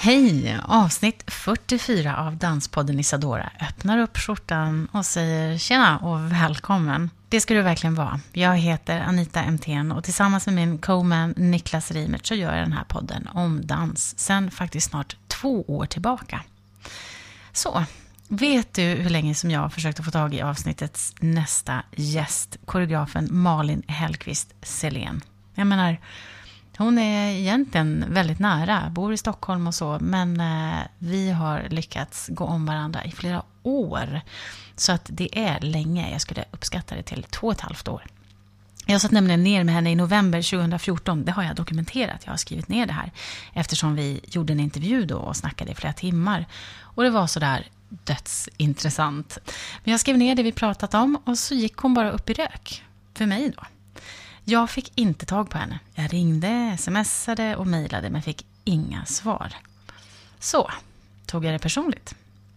Hej! Avsnitt 44 av Danspodden Isadora öppnar upp skjortan och säger tjena och välkommen. Det ska du verkligen vara. Jag heter Anita MTN och tillsammans med min co-man Niklas Reimert så gör jag den här podden om dans sen faktiskt snart två år tillbaka. Så, vet du hur länge som jag har försökt att få tag i avsnittets nästa gäst, koreografen Malin Hellqvist Selén? Jag menar, hon är egentligen väldigt nära, bor i Stockholm och så, men eh, vi har lyckats gå om varandra i flera år. Så att det är länge, jag skulle uppskatta det till två och ett halvt år. Jag satt nämligen ner med henne i november 2014, det har jag dokumenterat, jag har skrivit ner det här, eftersom vi gjorde en intervju då och snackade i flera timmar. Och det var sådär dödsintressant. Men jag skrev ner det vi pratat om och så gick hon bara upp i rök, för mig då. Jag fick inte tag på henne. Jag ringde, smsade och mejlade men fick inga svar. Så, tog jag det personligt?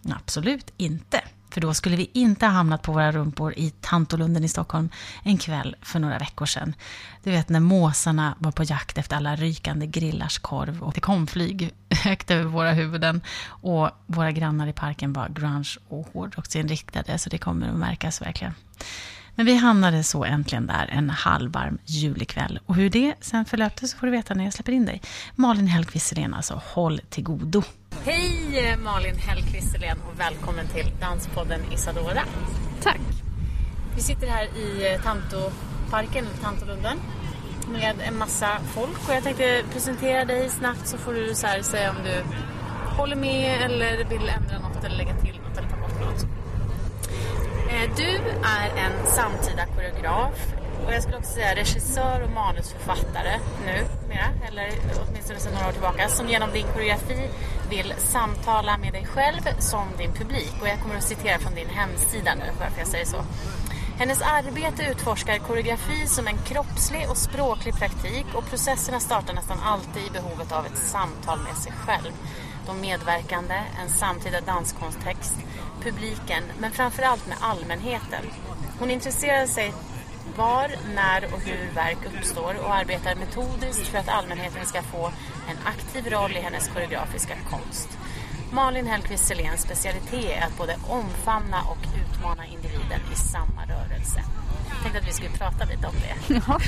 Absolut inte. För då skulle vi inte ha hamnat på våra rumpor i Tantolunden i Stockholm en kväll för några veckor sedan. Du vet när måsarna var på jakt efter alla rykande grillars korv och det kom flyg högt över våra huvuden. Och våra grannar i parken var grunge och hårdrocksinriktade så det kommer att märkas verkligen. Men vi hamnade så äntligen där en halvvarm julikväll. Och hur det sen förlöpte så får du veta när jag släpper in dig. Malin Hellqvist Selén, alltså håll till godo. Hej Malin Hellqvist Selén och välkommen till Danspodden Isadora. Tack. Vi sitter här i Tantoparken, Tantolunden, med en massa folk. Och jag tänkte presentera dig snabbt så får du så säga om du håller med eller vill ändra något eller lägga till något eller ta bort något. Eh, du är en samtida koreograf och jag skulle också säga regissör och manusförfattare nu, mera, eller åtminstone sedan några år tillbaka, som genom din koreografi vill samtala med dig själv som din publik. Och jag kommer att citera från din hemsida nu, varför jag säger så. Hennes arbete utforskar koreografi som en kroppslig och språklig praktik och processerna startar nästan alltid i behovet av ett samtal med sig själv. De medverkande, en samtida danskontext publiken men framförallt med allmänheten. Hon intresserar sig var, när och hur verk uppstår och arbetar metodiskt för att allmänheten ska få en aktiv roll i hennes koreografiska konst. Malin Hellqvist Seléns specialitet är att både omfamna och utmana individen i samma rörelse. Jag tänkte att vi skulle prata lite om det. Ja.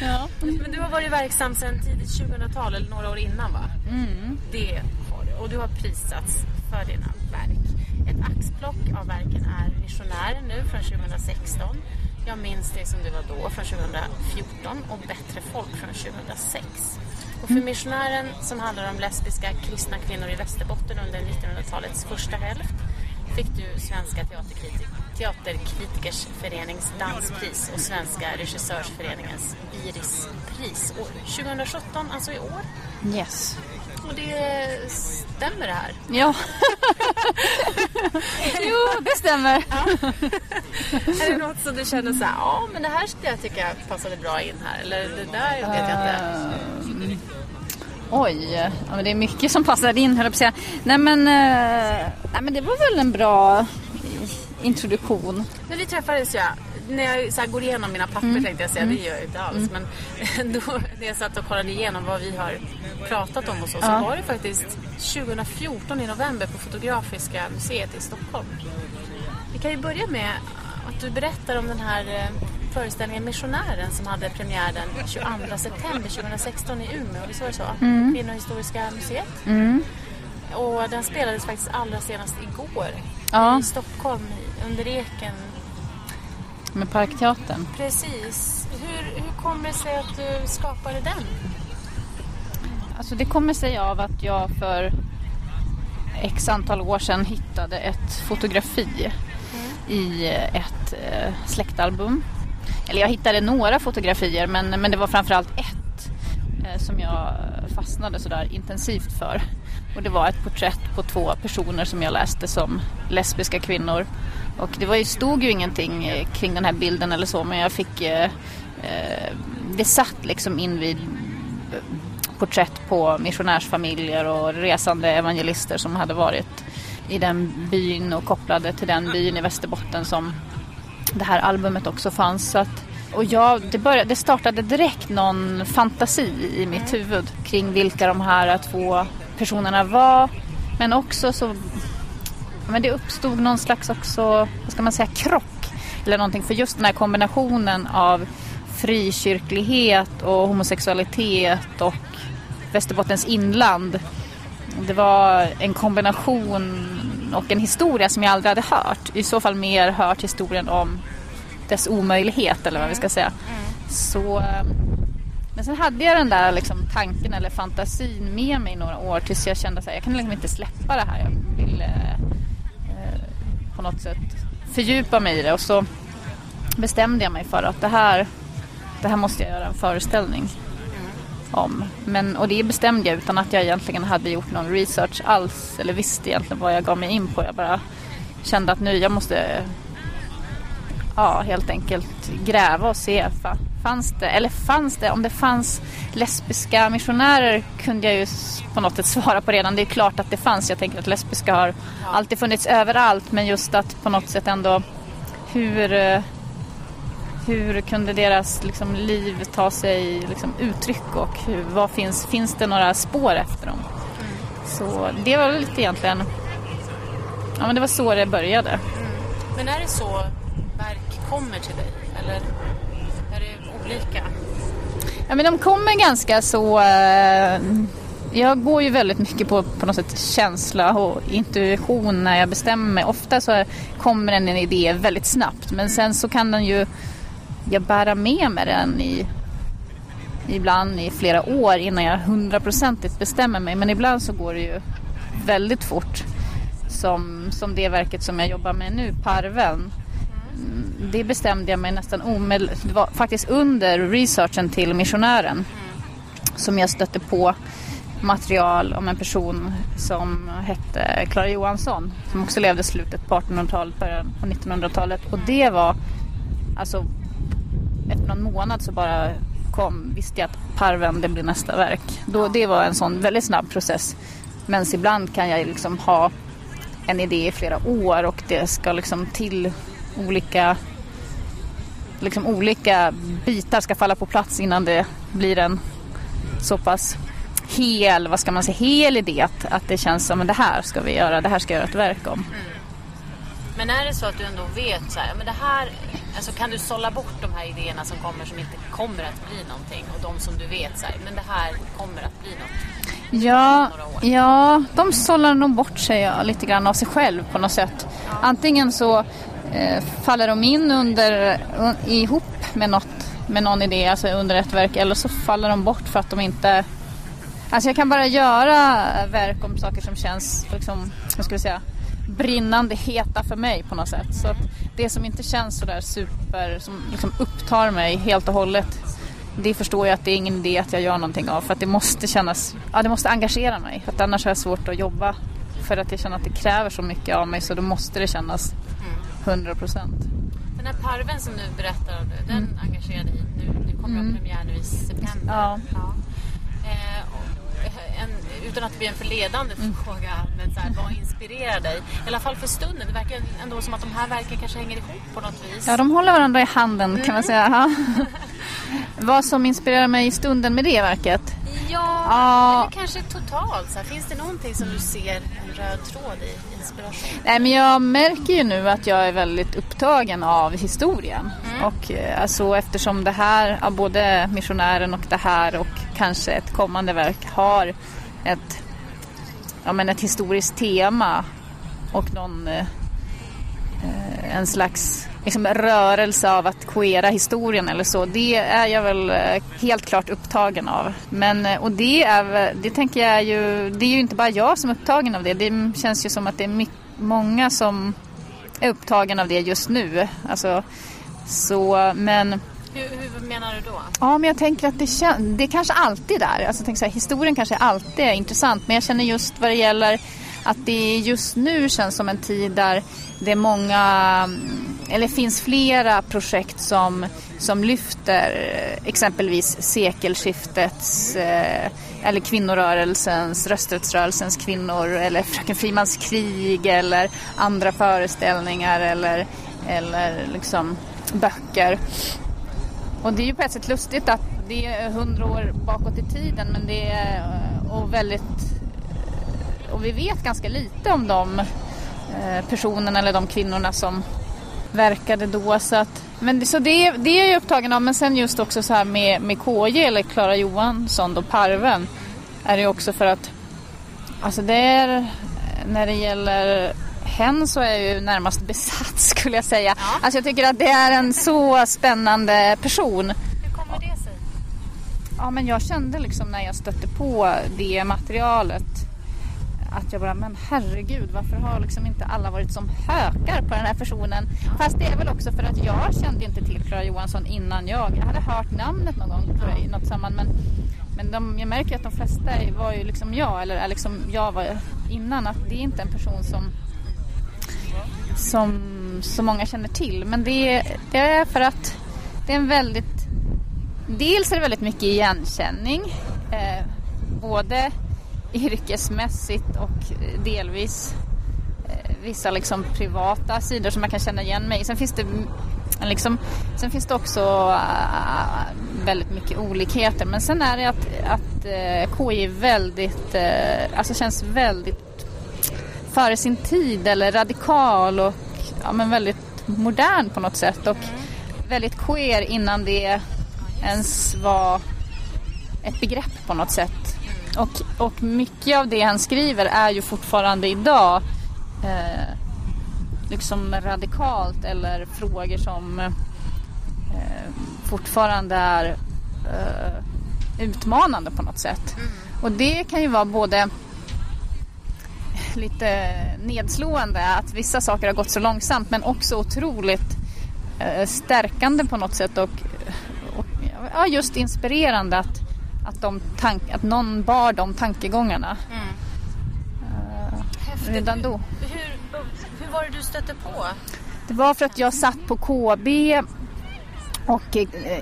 ja. Men du har varit verksam sedan tidigt 2000-tal, eller några år innan va? Mm. Det. Och du har prisats för dina verk. Ett axplock av verken är Missionären nu från 2016. Jag minns det som det var då, från 2014 och Bättre folk från 2006. Och för Missionären, som handlar om lesbiska kristna kvinnor i Västerbotten under 1900-talets första hälft, fick du Svenska teaterkritik Teaterkritikers förenings danspris och Svenska regissörsföreningens Irispris år 2017, alltså i år. Yes. Och det stämmer det här? Ja. jo, det stämmer. Ja. är det något som du känner så här, ja men det här skulle jag tycka passade bra in här, eller det där vet jag inte? Uh, oj, ja, men det är mycket som passar in höll jag på att säga. Nej men, uh, nej men det var väl en bra introduktion. När vi träffades ja, när jag så går igenom mina papper mm. tänkte jag säga, mm. det gör jag inte alls. Mm. Men då, när jag satt och kollade igenom vad vi har pratat om och så, ja. så var det faktiskt 2014 i november på Fotografiska museet i Stockholm. Vi kan ju börja med att du berättar om den här eh, föreställningen Missionären som hade premiär den 22 september 2016 i Umeå, visst var det så? Mm. Kvinnohistoriska museet. Mm. Och den spelades faktiskt allra senast igår ja. i Stockholm under Eken. Med Parkteatern? Precis. Hur, hur kommer det sig att du skapade den? Alltså det kommer sig av att jag för x antal år sedan hittade ett fotografi mm. i ett eh, släktalbum. Eller jag hittade några fotografier men, men det var framförallt ett eh, som jag fastnade sådär intensivt för. Och det var ett porträtt på två personer som jag läste som lesbiska kvinnor. Och det var ju, stod ju ingenting eh, kring den här bilden eller så men jag fick eh, eh det satt liksom in vid eh, porträtt på missionärsfamiljer och resande evangelister som hade varit i den byn och kopplade till den byn i Västerbotten som det här albumet också fanns. Så att, och jag, det, började, det startade direkt någon fantasi i mitt huvud kring vilka de här två personerna var. Men också så men det uppstod någon slags också, vad ska man säga, krock eller någonting. För just den här kombinationen av frikyrklighet och homosexualitet och Västerbottens inland. Det var en kombination och en historia som jag aldrig hade hört. I så fall mer hört historien om dess omöjlighet eller vad vi ska säga. Så, eh, men sen hade jag den där liksom, tanken eller fantasin med mig några år tills jag kände att jag kan liksom inte släppa det här. Jag vill eh, på något sätt fördjupa mig i det och så bestämde jag mig för att det här, det här måste jag göra en föreställning om. Men, och det bestämde jag utan att jag egentligen hade gjort någon research alls eller visste egentligen vad jag gav mig in på. Jag bara kände att nu jag måste ja, helt enkelt gräva och se. Fanns det, eller fanns det, om det fanns lesbiska missionärer kunde jag ju på något sätt svara på redan. Det är klart att det fanns. Jag tänker att lesbiska har alltid funnits överallt men just att på något sätt ändå hur hur kunde deras liksom, liv ta sig liksom, uttryck och hur, vad finns, finns det några spår efter dem? Mm. Så det var lite egentligen, ja men det var så det började. Mm. Men är det så verk kommer till dig eller olika? Ja men de kommer ganska så eh, jag går ju väldigt mycket på, på något sätt känsla och intuition när jag bestämmer mig. Ofta så kommer en idé väldigt snabbt men sen så kan den ju jag bära med mig den i ibland i flera år innan jag hundraprocentigt bestämmer mig. Men ibland så går det ju väldigt fort. Som, som det verket som jag jobbar med nu, Parven. Det bestämde jag mig nästan omedelbart. Det var faktiskt under researchen till missionären som jag stötte på material om en person som hette Clara Johansson som också levde slutet på 1800-talet, början på 1900-talet och det var alltså efter någon månad så bara kom, visste jag att Parven, det blir nästa verk. Då, det var en sån väldigt snabb process. Men ibland kan jag liksom ha en idé i flera år och det ska liksom till olika liksom olika bitar ska falla på plats innan det blir en så pass hel, vad ska man säga, hel idé att, att det känns som att det här ska vi göra, det här ska jag göra ett verk om. Mm. Men är det så att du ändå vet så här, men det här, alltså kan du sålla bort de här idéerna som kommer som inte kommer att bli någonting och de som du vet så här, men det här kommer att bli något? Ja, ja de sållar nog bort sig lite grann av sig själv på något sätt. Ja. Antingen så Eh, faller de in under, un, ihop med, något, med någon idé, alltså under ett verk, eller så faller de bort för att de inte Alltså jag kan bara göra verk om saker som känns, liksom, hur ska vi säga, brinnande heta för mig på något sätt. Så att det som inte känns sådär super, som liksom upptar mig helt och hållet, det förstår jag att det är ingen idé att jag gör någonting av. För att det måste kännas, ja det måste engagera mig. För att annars har jag svårt att jobba. För att jag känner att det kräver så mycket av mig så då måste det kännas 100 procent. Den här parven som du berättar om, den mm. engagerar dig nu. Nu kommer mm. premiär nu i september. Ja. ja. Eh, en, utan att det blir en förledande mm. fråga, men så här, vad inspirerar dig? I alla fall för stunden. Det verkar ändå som att de här verken kanske hänger ihop på något vis. Ja, de håller varandra i handen kan man säga. vad som inspirerar mig i stunden med det verket? Ja, ja. eller kanske totalt. Så här, finns det någonting som du ser en röd tråd i inspiration? Nej, men jag märker ju nu att jag är väldigt upptagen av historien. Mm. Och eh, alltså, eftersom det här, både missionären och det här och kanske ett kommande verk har ett, ja, men ett historiskt tema och någon, eh, eh, en slags liksom, rörelse av att queera historien eller så. Det är jag väl eh, helt klart upptagen av. Men, eh, och det är, det tänker jag ju, det är ju inte bara jag som är upptagen av det. Det känns ju som att det är mycket, många som är upptagen av det just nu. Alltså, så, men Hur, hur, menar du då? Ja, men jag tänker att det, kän- det är kanske alltid där. Alltså, tänk så här, historien kanske alltid är intressant, men jag känner just vad det gäller att det just nu känns som en tid där det är många, eller finns flera projekt som, som lyfter eh, exempelvis sekelskiftets eh, eller kvinnorörelsens, rösträttsrörelsens kvinnor eller Fröken Frimans krig eller andra föreställningar eller, eller liksom böcker. Och det är ju på ett sätt lustigt att det är hundra år bakåt i tiden men det är eh, och väldigt eh, och vi vet ganska lite om de personerna eller de kvinnorna som verkade då. Så, att, men, så det, det är jag upptagen av. Men sen just också så här med, med KJ eller Klara Johansson då, Parven, är det också för att alltså det är när det gäller hen så är jag ju närmast besatt skulle jag säga. Ja. Alltså jag tycker att det är en så spännande person. Hur kommer det sig? Ja men jag kände liksom när jag stötte på det materialet att jag bara, men herregud, varför har liksom inte alla varit som hökar på den här personen? Fast det är väl också för att jag kände inte till Klara Johansson innan jag. Jag hade hört namnet någon gång tror jag, i något sammanhang. Men, men de, jag märker att de flesta var ju liksom jag, eller liksom jag var innan, att det är inte en person som som så många känner till. Men det, det är för att det är en väldigt... Dels är det väldigt mycket igenkänning. Eh, både yrkesmässigt och delvis eh, vissa liksom privata sidor som man kan känna igen mig Sen finns det Liksom, sen finns det också uh, väldigt mycket olikheter. Men sen är det att, att uh, KI är väldigt, alltså känns väldigt före sin tid eller radikal och ja, men väldigt modern på något sätt. Och väldigt queer innan det ens var ett begrepp på något sätt. Och, och mycket av det han skriver är ju fortfarande idag eh, liksom radikalt eller frågor som eh, fortfarande är eh, utmanande på något sätt. Mm. Och det kan ju vara både lite nedslående att vissa saker har gått så långsamt men också otroligt eh, stärkande på något sätt och, och ja, just inspirerande att att, de tank, att någon bar de tankegångarna. Mm. Uh, redan då. Hur, hur var det du stötte på? Det var för att jag satt på KB och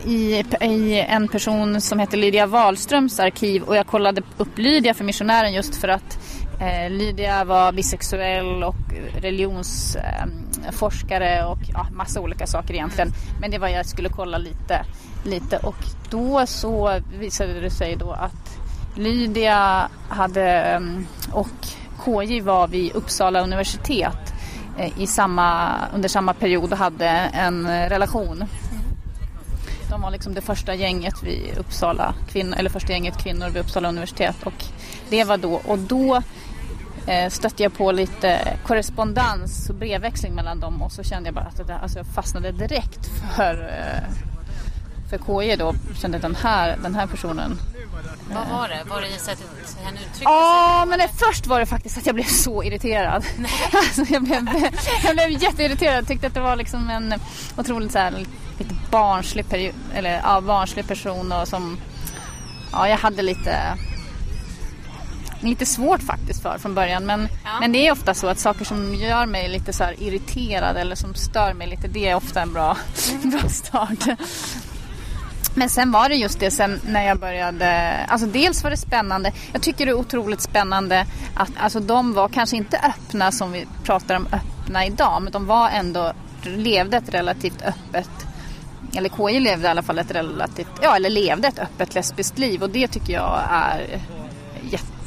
i, i en person som heter Lydia Wahlströms arkiv och jag kollade upp Lydia för missionären just för att eh, Lydia var bisexuell och religionsforskare eh, och ja, massa olika saker egentligen. Men det var jag skulle kolla lite, lite och då så visade det sig då att Lydia hade mm, och KJ var vid Uppsala universitet eh, i samma, under samma period och hade en relation. De var liksom det första gänget vid Uppsala kvinnor, eller första gänget kvinnor vid Uppsala universitet och det var då och då stötte jag på lite korrespondens och brevväxling mellan dem och så kände jag bara att det, alltså jag fastnade direkt för eh, för KJ då kände att den här, den här personen vad var det? Var det sättet henne uttryckte Ja, men det, först var det faktiskt att jag blev så irriterad. alltså, jag, blev, jag blev jätteirriterad. Tyckte att det var liksom en otroligt så här, lite barnslig, period, eller, ja, barnslig person och som ja, jag hade lite lite svårt faktiskt för från början. Men, ja. men det är ofta så att saker som gör mig lite så irriterad eller som stör mig lite, det är ofta en bra, bra start. Men sen var det just det sen när jag började, alltså dels var det spännande, jag tycker det är otroligt spännande att alltså de var kanske inte öppna som vi pratar om öppna idag, men de var ändå, levde ett relativt öppet eller KJ levde i alla fall ett relativt, ja eller levde ett öppet lesbiskt liv och det tycker jag är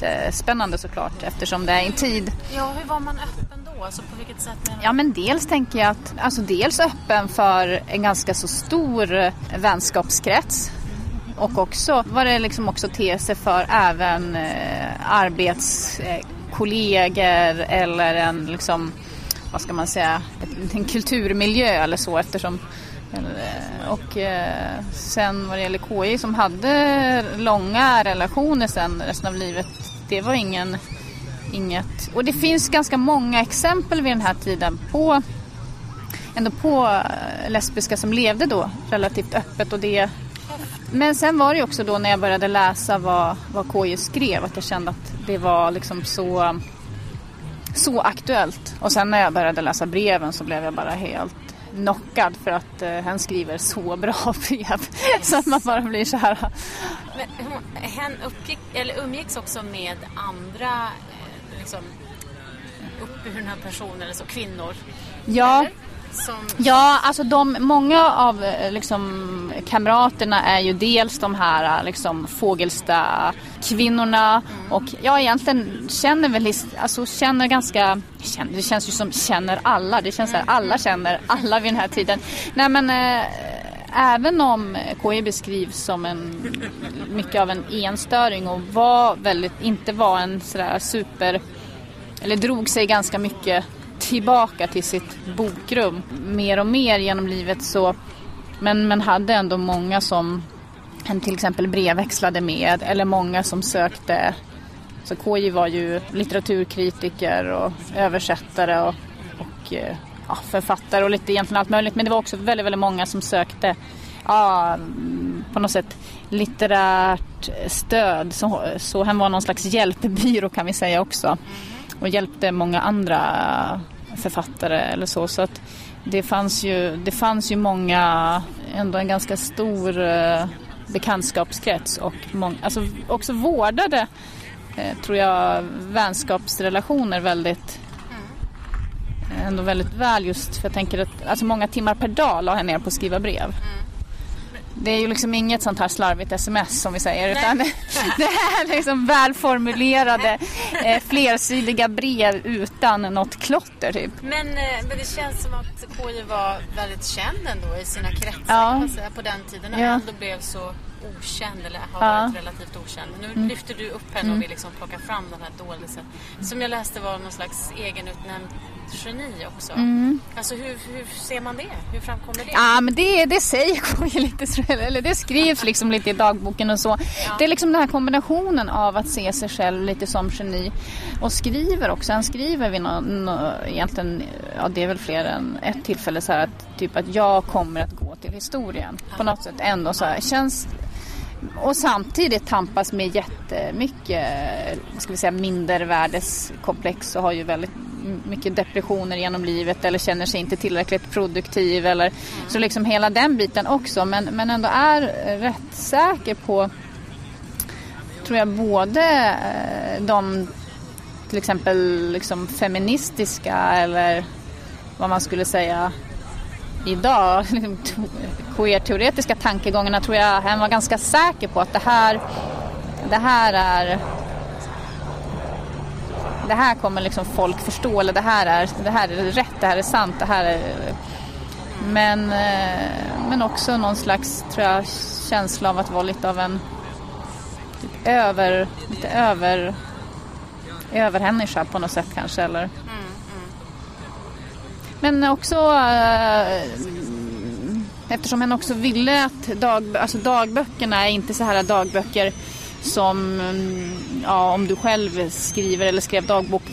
jättespännande såklart eftersom det är en tid. Ja, hur var man öppen då? Alltså på vilket sätt menar du? Ja, men dels tänker jag att, alltså dels öppen för en ganska så stor vänskapskrets och också var det liksom också te sig för även eh, arbetskollegor eller en liksom, vad ska man säga, en kulturmiljö eller så eftersom och eh, sen vad det gäller KI som hade långa relationer sen resten av livet. Det var ingen, inget. Och det finns ganska många exempel vid den här tiden på ändå på eh, lesbiska som levde då relativt öppet och det men sen var det också då när jag började läsa vad, vad KJ skrev att jag kände att det var liksom så, så aktuellt. Och sen när jag började läsa breven så blev jag bara helt knockad för att uh, han skriver så bra brev. så att man bara blir så här. Men hen uppgick, eller umgicks också med andra eh, liksom, uppburna personer, alltså kvinnor? Ja. Eller? Som... Ja, alltså de, många av eh, liksom, kamraterna är ju dels de här eh, liksom, Fågelsta-kvinnorna mm. och jag egentligen känner väl, alltså känner ganska, känner, det känns ju som känner alla, det känns mm. alla känner alla vid den här tiden. Nej men äh, även om KI beskrivs som en, mycket av en enstöring och var väldigt, inte var en sådär super, eller drog sig ganska mycket tillbaka till sitt bokrum mer och mer genom livet så men, men hade ändå många som han till exempel brevväxlade med eller många som sökte. Så KJ var ju litteraturkritiker och översättare och, och eh, ja, författare och lite egentligen allt möjligt. Men det var också väldigt, väldigt många som sökte ja, på något sätt litterärt stöd. Så, så han var någon slags hjälpbyrå kan vi säga också och hjälpte många andra författare eller så. Så att det fanns ju, det fanns ju många, ändå en ganska stor eh, bekantskapskrets och många, alltså också vårdade, eh, tror jag, vänskapsrelationer väldigt ändå väldigt väl just för jag tänker att alltså många timmar per dag la jag ner på att skriva brev. Det är ju liksom inget sånt här slarvigt sms som vi säger utan det är liksom välformulerade eh, flersidiga brev utan något klotter typ. Men, eh, men det känns som att KJ var väldigt känd ändå i sina kretsar ja. på den tiden och ja. ändå blev så okänd eller har ja. varit relativt okänd. Nu mm. lyfter du upp henne och vill liksom plocka fram den här dolelsen. Som jag läste var någon slags egenutnämnd geni också. Mm. Alltså hur, hur ser man det? Hur framkommer det? Ja men det, det säger KJ lite, eller det skrivs liksom lite i dagboken och så. Ja. Det är liksom den här kombinationen av att se sig själv lite som geni och skriver också. Han skriver vid någon, egentligen, ja det är väl fler än ett tillfälle så här att typ att jag kommer att gå till historien. På något sätt ändå så här, känns och samtidigt tampas med jättemycket ska vi säga, mindervärdeskomplex och har ju väldigt mycket depressioner genom livet eller känner sig inte tillräckligt produktiv. Eller, Så liksom hela den biten också men, men ändå är rätt säker på tror jag både eh, de till exempel liksom feministiska eller vad man skulle säga idag, queer-teoretiska tankegångarna tror jag han var ganska säker på att det här, det här är det här kommer liksom folk förstå eller det här är, det här är rätt, det här är sant, det här är... Men, eh, men också någon slags, tror jag, känsla av att vara lite av en lite över, lite över, övermänniska på något sätt kanske eller. Men också eh, eftersom han också ville att dag, alltså dagböckerna är inte så här dagböcker som mm, ja, om du själv skriver eller skrev dagbok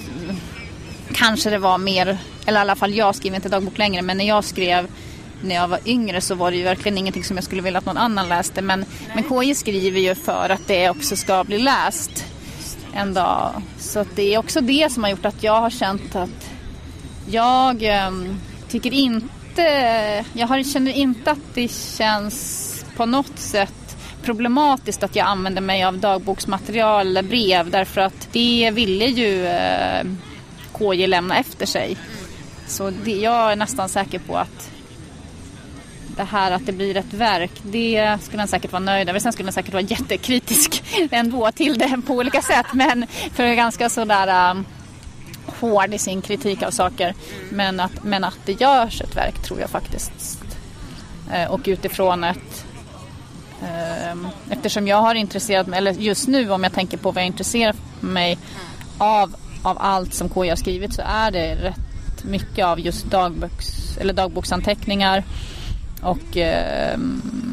kanske det var mer, eller i alla fall jag skriver inte dagbok längre men när jag skrev när jag var yngre så var det ju verkligen ingenting som jag skulle vilja att någon annan läste men, men KJ skriver ju för att det också ska bli läst en dag. Så det är också det som har gjort att jag har känt att jag eh, tycker inte, jag har, känner inte att det känns på något sätt problematiskt att jag använde mig av dagboksmaterial eller brev därför att det ville ju eh, KJ lämna efter sig. Så det, jag är nästan säker på att det här att det blir ett verk, det skulle han säkert vara nöjd över. Sen skulle han säkert vara jättekritisk ändå till det på olika sätt. Men för ganska sådär um, hård i sin kritik av saker. Men att, men att det görs ett verk tror jag faktiskt. Eh, och utifrån ett ehm, eftersom jag har intresserat mig, eller just nu om jag tänker på vad jag intresserar mig av, av allt som KJ har skrivit så är det rätt mycket av just dagboks, eller dagboksanteckningar och eh,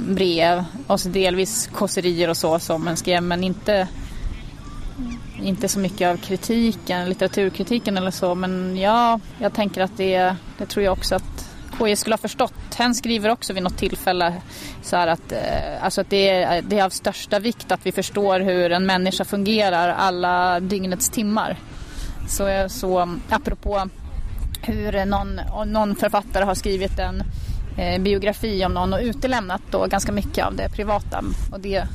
brev och så delvis kåserier och så som man skrev men inte inte så mycket av kritiken, litteraturkritiken eller så men ja, jag tänker att det, det tror jag också att KJ skulle ha förstått. Hen skriver också vid något tillfälle så att, eh, alltså att det, är, det är av största vikt att vi förstår hur en människa fungerar alla dygnets timmar. Så, så apropå hur någon, någon författare har skrivit en eh, biografi om någon och utelämnat då ganska mycket av det privata. Och det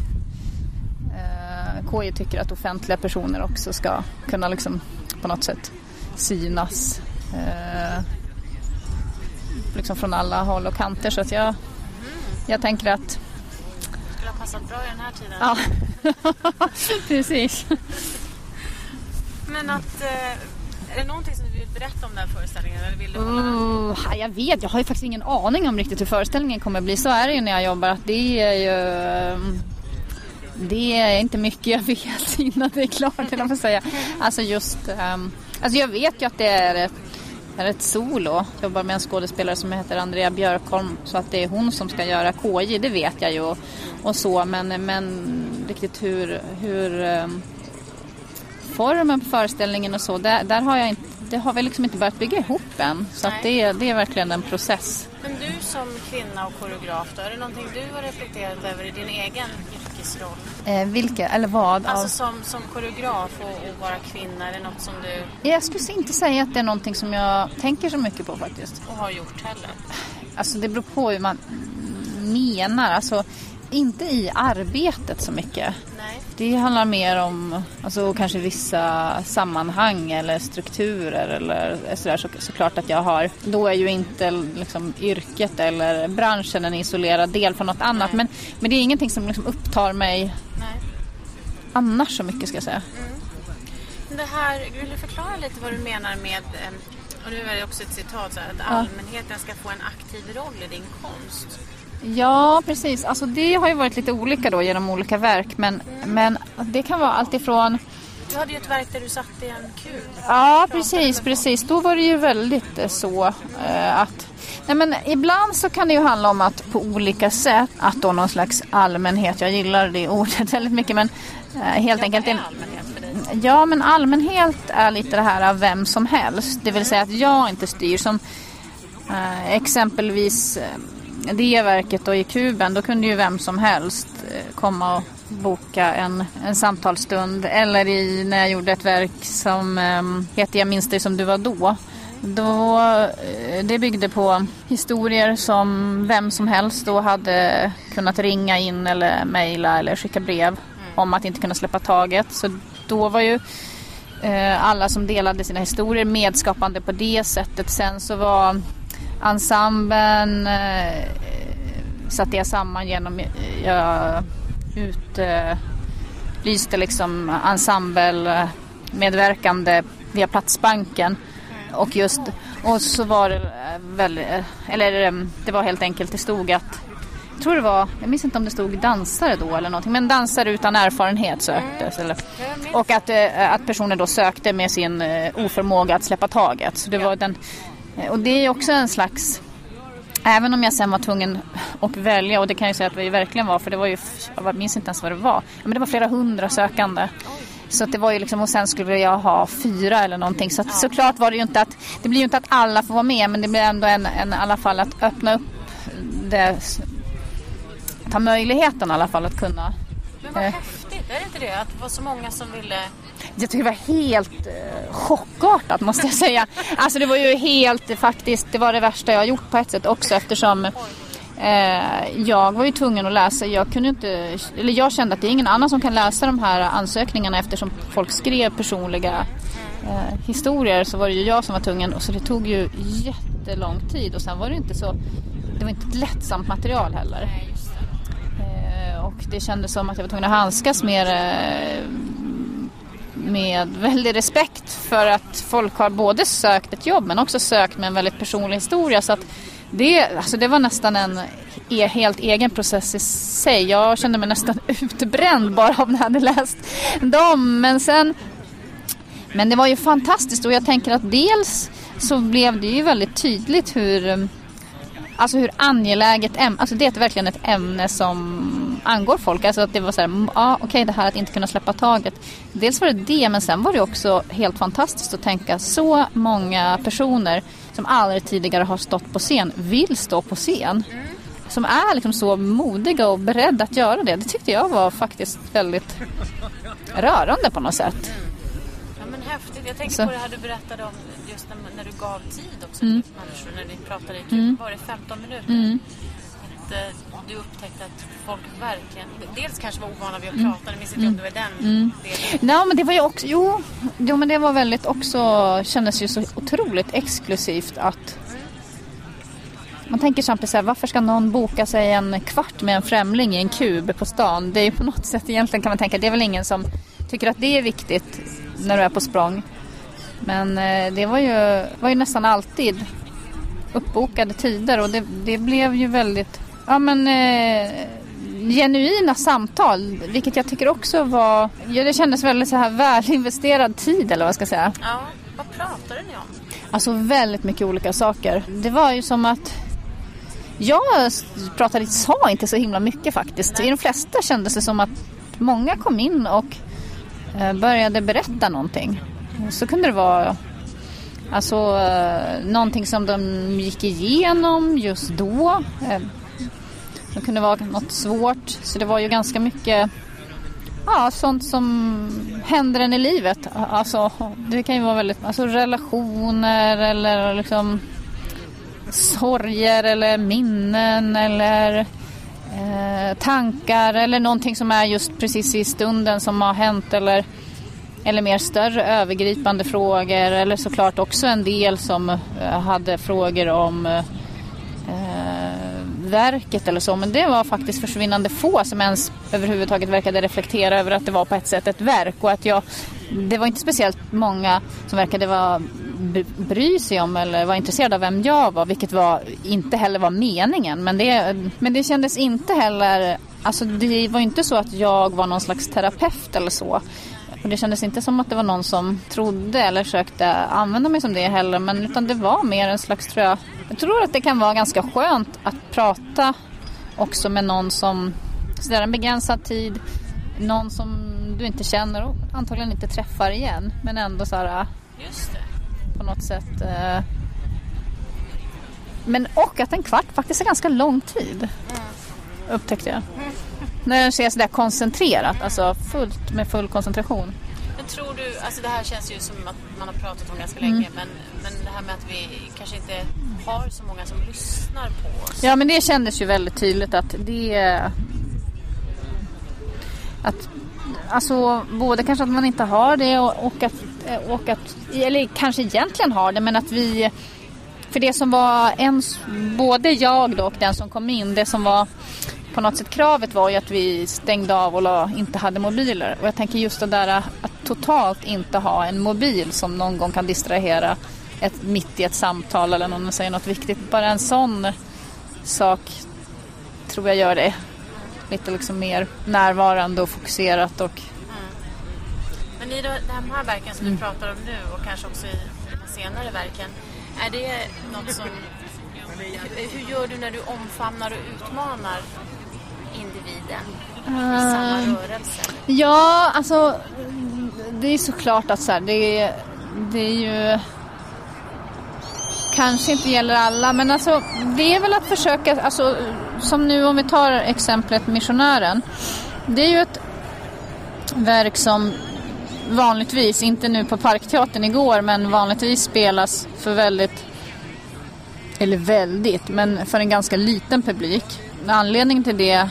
KJ tycker att offentliga personer också ska kunna liksom på något sätt synas eh, liksom från alla håll och kanter. Så att jag, jag tänker att... Det skulle ha passat bra i den här tiden. Ja, precis. Men att... Eh, är det någonting som du vill berätta om den här föreställningen? Eller vill du uh, jag vet, jag har ju faktiskt ingen aning om riktigt hur föreställningen kommer att bli. Så är det ju när jag jobbar. Att det är ju... Det är inte mycket jag vet innan det är klart, eller säga. Alltså just... Um, alltså jag vet ju att det är ett, är ett solo. Jag jobbar med en skådespelare som heter Andrea Björkholm. Så att det är hon som ska göra KJ, det vet jag ju. Och så, men, men riktigt hur... hur um, formen på föreställningen och så, där, där har jag inte, det har vi liksom inte börjat bygga ihop än. Så att det, det är verkligen en process. Men du som kvinna och koreograf då, är det någonting du har reflekterat över i din egen yrkesroll? Eh, vilka, eller vad? Alltså som, som koreograf och, och vara kvinna, är det något som du... Jag skulle inte säga att det är någonting som jag tänker så mycket på faktiskt. Och har gjort heller? Alltså det beror på hur man menar. Alltså inte i arbetet så mycket. Nej. Det handlar mer om alltså, kanske vissa sammanhang eller strukturer eller sådär så, såklart att jag har. Då är ju inte liksom, yrket eller branschen en isolerad del från något annat. Men, men det är ingenting som liksom upptar mig Nej. annars så mycket ska jag säga. Mm. Det här, vill du förklara lite vad du menar med och nu är det också ett citat så här, att allmänheten ska få en aktiv roll i din konst. Ja, precis. Alltså det har ju varit lite olika då genom olika verk. Men, mm. men det kan vara alltifrån... Du hade ju ett verk där du satt i en kub. Ja, precis, precis. Då var det ju väldigt eh, så eh, att... Nej, men ibland så kan det ju handla om att på olika sätt, att då någon slags allmänhet, jag gillar det ordet väldigt mycket, men eh, helt ja, enkelt... Är allmänhet för dig? Ja, men allmänhet är lite det här av vem som helst. Det vill säga att jag inte styr. Som eh, exempelvis det verket och i kuben då kunde ju vem som helst eh, komma och boka en, en samtalsstund. Eller i, när jag gjorde ett verk som um, heter Jag minns dig som du var då. Då, eh, det byggde på historier som vem som helst då hade kunnat ringa in eller mejla eller skicka brev om att inte kunna släppa taget. Så då var ju eh, alla som delade sina historier medskapande på det sättet. Sen så var ensemblen eh, satte jag samman genom, jag utlyste eh, liksom ensemblemedverkande via Platsbanken. Och just, och så var det väl, eller eh, det var helt enkelt, det stod att jag tror det var, jag minns inte om det stod dansare då eller någonting, men dansare utan erfarenhet söktes. Eller, och att, eh, att personer då sökte med sin oförmåga att släppa taget. Så det var den, och det är också en slags Även om jag sen var tvungen att välja och det kan jag säga att vi verkligen var för det var ju, jag minns inte ens vad det var, men det var flera hundra sökande. Så det var ju liksom, och sen skulle jag ha fyra eller någonting. Så att, såklart var det ju inte att, det blir ju inte att alla får vara med men det blir ändå en, en i alla fall att öppna upp det, ta möjligheten i alla fall att kunna. Men vad eh, häftigt, är det inte det? Att det var så många som ville jag tycker det var helt eh, chockartat måste jag säga. Alltså det var ju helt faktiskt, det var det värsta jag har gjort på ett sätt också eftersom eh, jag var ju tvungen att läsa, jag kunde inte, eller jag kände att det är ingen annan som kan läsa de här ansökningarna eftersom folk skrev personliga eh, historier så var det ju jag som var tvungen och så det tog ju jättelång tid och sen var det inte så, det var inte ett lättsamt material heller. Eh, och det kändes som att jag var tvungen att handskas med det med väldig respekt för att folk har både sökt ett jobb men också sökt med en väldigt personlig historia. Så att det, alltså det var nästan en e, helt egen process i sig. Jag kände mig nästan utbränd bara av jag hade läst dem. Men sen men det var ju fantastiskt och jag tänker att dels så blev det ju väldigt tydligt hur Alltså hur angeläget ämne, alltså det är verkligen ett ämne som angår folk. Alltså att det var så här, ja okej okay, det här att inte kunna släppa taget. Dels var det det, men sen var det också helt fantastiskt att tänka så många personer som aldrig tidigare har stått på scen vill stå på scen. Mm. Som är liksom så modiga och beredda att göra det. Det tyckte jag var faktiskt väldigt rörande på något sätt. Mm. Ja men häftigt. Jag tänker så. på det här du berättade om just när, när du gav tid också mm. till människor när ni pratade i mm. var det 15 minuter? Mm. Du upptäckte att folk verkligen, dels kanske var ovana vid att mm. prata, jag minns inte om det var den mm. delen. Ja men det var ju också, jo, jo men det var väldigt också, kändes ju så otroligt exklusivt att man tänker samtidigt så här, varför ska någon boka sig en kvart med en främling i en kub på stan? Det är ju på något sätt egentligen kan man tänka, det är väl ingen som tycker att det är viktigt när du är på språng. Men eh, det var ju, var ju nästan alltid uppbokade tider och det, det blev ju väldigt ja, men, eh, genuina samtal. Vilket jag tycker också var, ja, det kändes väldigt så här välinvesterad tid eller vad jag ska säga. Ja, vad pratade ni om? Alltså väldigt mycket olika saker. Det var ju som att jag pratade, sa inte så himla mycket faktiskt. I de flesta kändes det som att många kom in och eh, började berätta någonting. Så kunde det vara alltså, eh, någonting som de gick igenom just då. Det kunde vara något svårt. Så det var ju ganska mycket ja, sånt som händer en i livet. Alltså, det kan ju vara väldigt, alltså relationer eller liksom sorger eller minnen eller eh, tankar eller någonting som är just precis i stunden som har hänt eller, eller mer större övergripande frågor eller såklart också en del som eh, hade frågor om eh, eh verket eller så men det var faktiskt försvinnande få som ens överhuvudtaget verkade reflektera över att det var på ett sätt ett verk och att jag det var inte speciellt många som verkade vara bry sig om eller var intresserad av vem jag var, vilket var, inte heller var meningen. Men det, men det kändes inte heller, alltså det var inte så att jag var någon slags terapeut eller så. Och det kändes inte som att det var någon som trodde eller försökte använda mig som det heller, men utan det var mer en slags, tror jag, jag tror att det kan vara ganska skönt att prata också med någon som sådär en begränsad tid, någon som du inte känner och antagligen inte träffar igen, men ändå så här, Just det på något sätt. Eh. Men och att en kvart faktiskt är ganska lång tid. Upptäckte jag. När den ser sådär koncentrerat, alltså fullt med full koncentration. Men tror du, alltså det här känns ju som att man har pratat om ganska länge, mm. men, men det här med att vi kanske inte har så många som lyssnar på oss. Ja men det kändes ju väldigt tydligt att det att alltså både kanske att man inte har det och, och att och att, eller kanske egentligen har det, men att vi för det som var en, både jag då och den som kom in, det som var på något sätt kravet var ju att vi stängde av och la, inte hade mobiler. Och jag tänker just det där att totalt inte ha en mobil som någon gång kan distrahera ett, mitt i ett samtal eller någon säger något viktigt. Bara en sån sak tror jag gör det lite liksom mer närvarande och fokuserat och men i de här verken som mm. du pratar om nu och kanske också i de senare verken, är det något som... Hur gör du när du omfamnar och utmanar individen i samma uh, rörelse? Ja, alltså det är såklart att så här, det, det är ju kanske inte gäller alla, men alltså det är väl att försöka, alltså som nu om vi tar exemplet Missionären. Det är ju ett verk som vanligtvis, inte nu på Parkteatern igår, men vanligtvis spelas för väldigt, eller väldigt, men för en ganska liten publik. Anledningen till det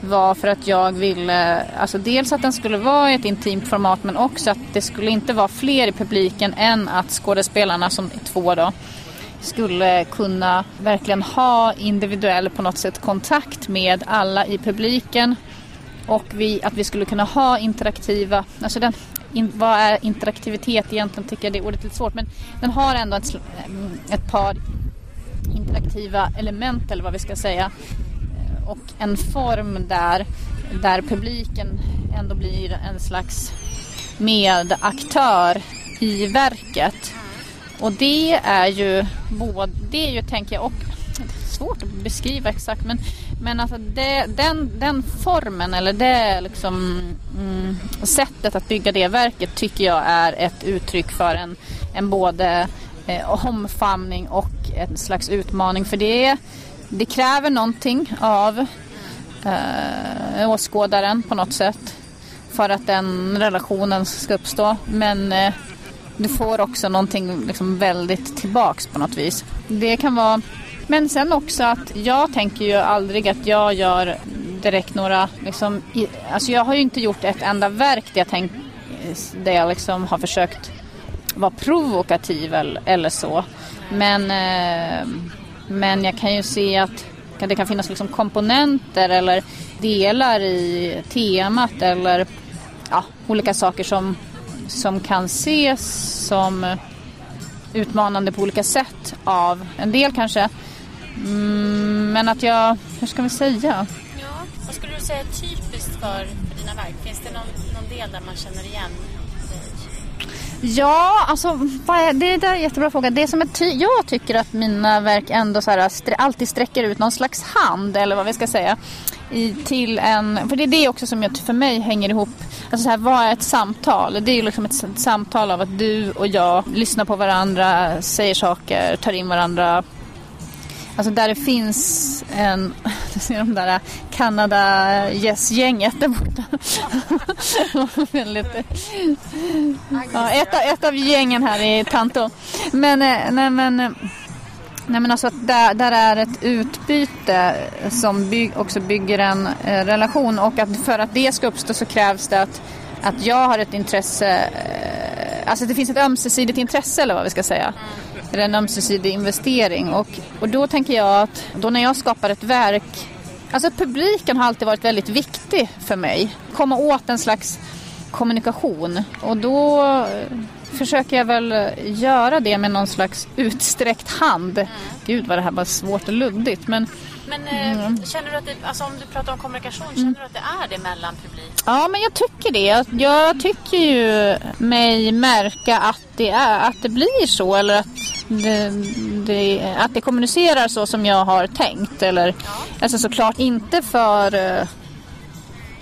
var för att jag ville, alltså dels att den skulle vara i ett intimt format men också att det skulle inte vara fler i publiken än att skådespelarna, som är två då, skulle kunna verkligen ha individuell på något sätt kontakt med alla i publiken. Och vi, att vi skulle kunna ha interaktiva, alltså den, in, vad är interaktivitet egentligen tycker jag det är lite svårt men den har ändå ett, ett par interaktiva element eller vad vi ska säga och en form där, där publiken ändå blir en slags medaktör i verket. Och det är ju både, det är ju tänker jag och svårt att beskriva exakt men, men alltså det, den, den formen eller det liksom, mm, sättet att bygga det verket tycker jag är ett uttryck för en, en både eh, omfamning och en slags utmaning för det, det kräver någonting av eh, åskådaren på något sätt för att den relationen ska uppstå men eh, du får också någonting liksom väldigt tillbaks på något vis. Det kan vara... Men sen också att jag tänker ju aldrig att jag gör direkt några... Liksom, alltså jag har ju inte gjort ett enda verk där jag, tänk, där jag liksom har försökt vara provokativ eller, eller så. Men, eh, men jag kan ju se att det kan finnas liksom komponenter eller delar i temat eller ja, olika saker som som kan ses som utmanande på olika sätt av en del kanske. Mm, men att jag, hur ska vi säga? Ja, vad skulle du säga är typiskt för, för dina verk? Finns det någon, någon del där man känner igen Ja, alltså det är en jättebra fråga. Det som är ty jag tycker att mina verk ändå så här, alltid sträcker ut någon slags hand eller vad vi ska säga. I, till en, för det är det också som jag, för mig hänger ihop Alltså så här, vad är ett samtal? Det är liksom ett samtal av att du och jag lyssnar på varandra, säger saker, tar in varandra. Alltså där det finns en, du ser de där äh, Kanada äh, Yes-gänget där borta. Väldigt, äh, ja, ett, av, ett av gängen här i Tanto. Men, nej men Nej men alltså där, där är ett utbyte som byg, också bygger en eh, relation och att för att det ska uppstå så krävs det att, att jag har ett intresse, eh, alltså det finns ett ömsesidigt intresse eller vad vi ska säga. Eller en ömsesidig investering och, och då tänker jag att då när jag skapar ett verk, alltså publiken har alltid varit väldigt viktig för mig. Komma åt en slags kommunikation och då försöker jag väl göra det med någon slags utsträckt hand. Mm. Gud vad det här var svårt och luddigt. Men, men eh, mm. känner du att det, alltså om du pratar om kommunikation, känner mm. du att det är det mellan publik? Ja, men jag tycker det. Jag tycker ju mig märka att det, är, att det blir så eller att det, det, att det kommunicerar så som jag har tänkt. Eller, ja. Alltså såklart inte för... Eh,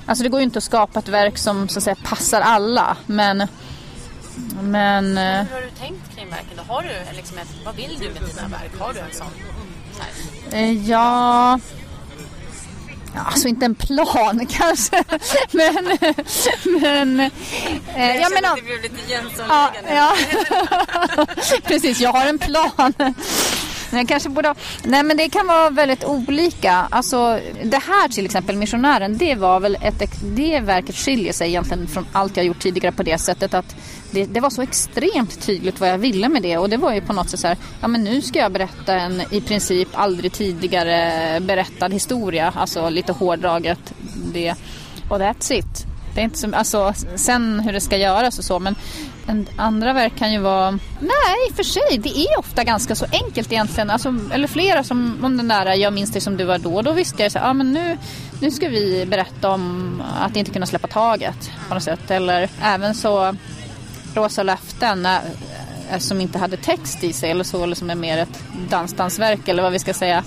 alltså det går ju inte att skapa ett verk som så att säga passar alla. Men men... Hur har du tänkt kring verken Har du liksom ett, vad vill du med dina verk? Har du en sån? Eh, ja... Ja, alltså inte en plan kanske. men... men eh, jag menar... att det blev lite Jönssonliggande. Ja, ja. Precis, jag har en plan. Jag kanske borde ha... Nej men det kan vara väldigt olika. Alltså det här till exempel, Missionären, det var väl ett... Det verket skiljer sig egentligen från allt jag gjort tidigare på det sättet att det, det, var så extremt tydligt vad jag ville med det och det var ju på något sätt så här, ja men nu ska jag berätta en i princip aldrig tidigare berättad historia, alltså lite hårdraget det och that's it. Det är inte så, alltså, sen hur det ska göras och så men en andra verk kan ju vara... Nej, i och för sig. Det är ofta ganska så enkelt egentligen. Alltså, eller flera som om den där Jag minns dig som du var då. Då visste jag så ja men nu, nu ska vi berätta om att inte kunna släppa taget på något sätt. Eller även så Rosa löften eh, som inte hade text i sig eller så, eller som är mer ett dansdansverk eller vad vi ska säga.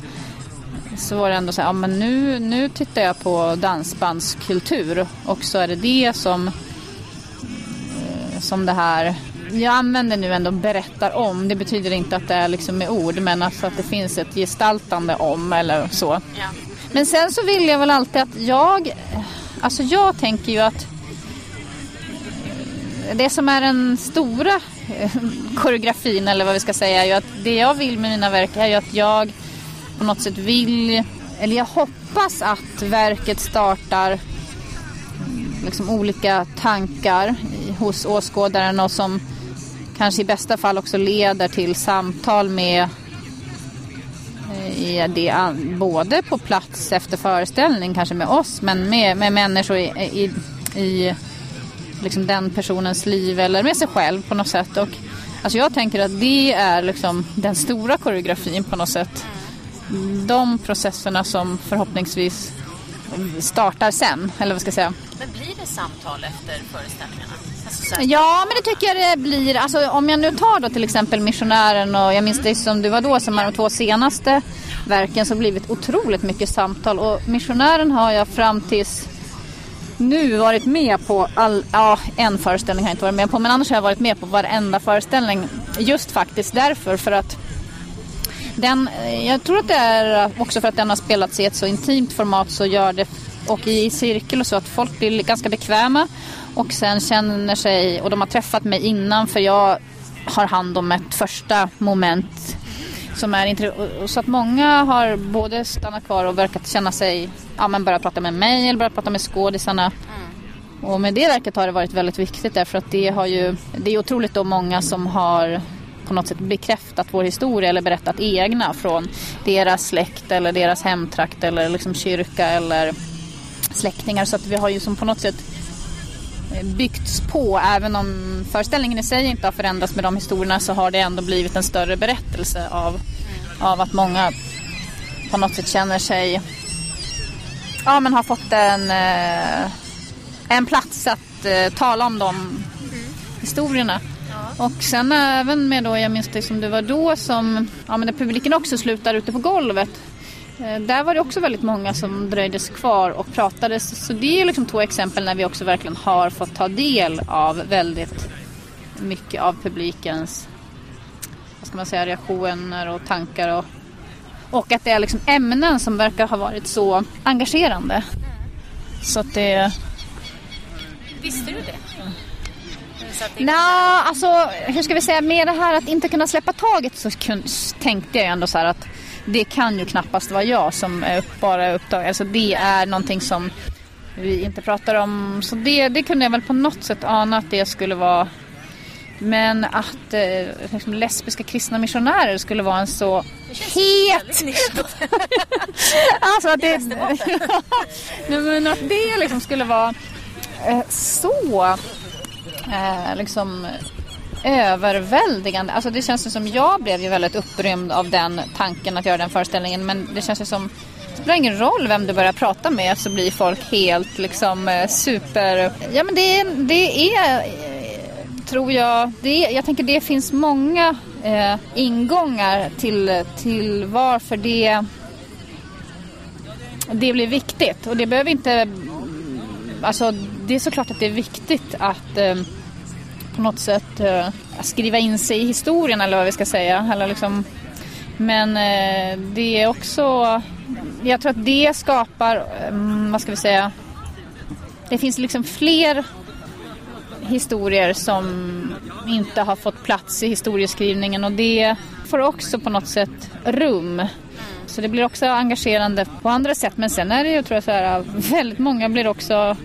Så var det ändå så här, ja men nu, nu tittar jag på dansbandskultur och så är det det som, eh, som det här jag använder nu ändå berättar om. Det betyder inte att det är liksom med ord men alltså att det finns ett gestaltande om eller så. Ja. Men sen så vill jag väl alltid att jag, alltså jag tänker ju att det som är den stora eh, koreografin eller vad vi ska säga är ju att det jag vill med mina verk är ju att jag på något sätt vill, eller jag hoppas att verket startar liksom olika tankar hos åskådaren och som kanske i bästa fall också leder till samtal med eh, i det, både på plats efter föreställning, kanske med oss, men med, med människor i, i, i liksom den personens liv eller med sig själv på något sätt. Och, alltså jag tänker att det är liksom den stora koreografin på något sätt. De processerna som förhoppningsvis startar sen, eller vad ska jag säga, Men blir det samtal efter föreställningarna? Alltså ja, men det tycker jag det blir. Alltså, om jag nu tar då till exempel Missionären och Jag minns dig som du var då som är de två senaste verken så blivit otroligt mycket samtal och Missionären har jag fram tills nu varit med på all, ja en föreställning har jag inte varit med på men annars har jag varit med på varenda föreställning just faktiskt därför för att den, jag tror att det är också för att den har spelats i ett så intimt format så gör det och i cirkel och så att folk blir ganska bekväma och sen känner sig, och de har träffat mig innan för jag har hand om ett första moment som är Så att många har både stannat kvar och verkat känna sig, ja men börjat prata med mig eller börjat prata med skådisarna. Mm. Och med det verket har det varit väldigt viktigt därför att det har ju, det är otroligt då många som har på något sätt bekräftat vår historia eller berättat egna från deras släkt eller deras hemtrakt eller liksom kyrka eller släktingar. Så att vi har ju som på något sätt eh, byggts på. Även om föreställningen i sig inte har förändrats med de historierna så har det ändå blivit en större berättelse av, av att många på något sätt känner sig ja men har fått en, eh, en plats att eh, tala om de mm. historierna. Och sen även med då, jag minns det som det var då som, ja men när publiken också slutar ute på golvet. Eh, där var det också väldigt många som dröjdes kvar och pratade. Så det är liksom två exempel när vi också verkligen har fått ta del av väldigt mycket av publikens vad ska man säga, reaktioner och tankar. Och, och att det är liksom ämnen som verkar ha varit så engagerande. Så att det... Visste du det? Nej, alltså hur ska vi säga, med det här att inte kunna släppa taget så tänkte jag ändå så här att det kan ju knappast vara jag som bara upptagen. Alltså det är någonting som vi inte pratar om. Så det, det kunde jag väl på något sätt ana att det skulle vara. Men att eh, liksom lesbiska kristna missionärer skulle vara en så het... alltså att det... Men att det liksom skulle vara eh, så eh, liksom överväldigande. Alltså det känns ju som jag blev ju väldigt upprymd av den tanken att göra den föreställningen. Men det känns ju som det spelar ingen roll vem du börjar prata med så blir folk helt liksom eh, super... Ja men det, det är, eh, tror jag, det jag tänker det finns många eh, ingångar till, till varför det, det blir viktigt. Och det behöver inte... Alltså det är såklart att det är viktigt att eh, på något sätt eh, skriva in sig i historien eller vad vi ska säga. Eller liksom, men eh, det är också, jag tror att det skapar, mm, vad ska vi säga, det finns liksom fler historier som inte har fått plats i historieskrivningen och det får också på något sätt rum. Så det blir också engagerande på andra sätt. Men sen är det ju, tror jag, så här, väldigt många blir också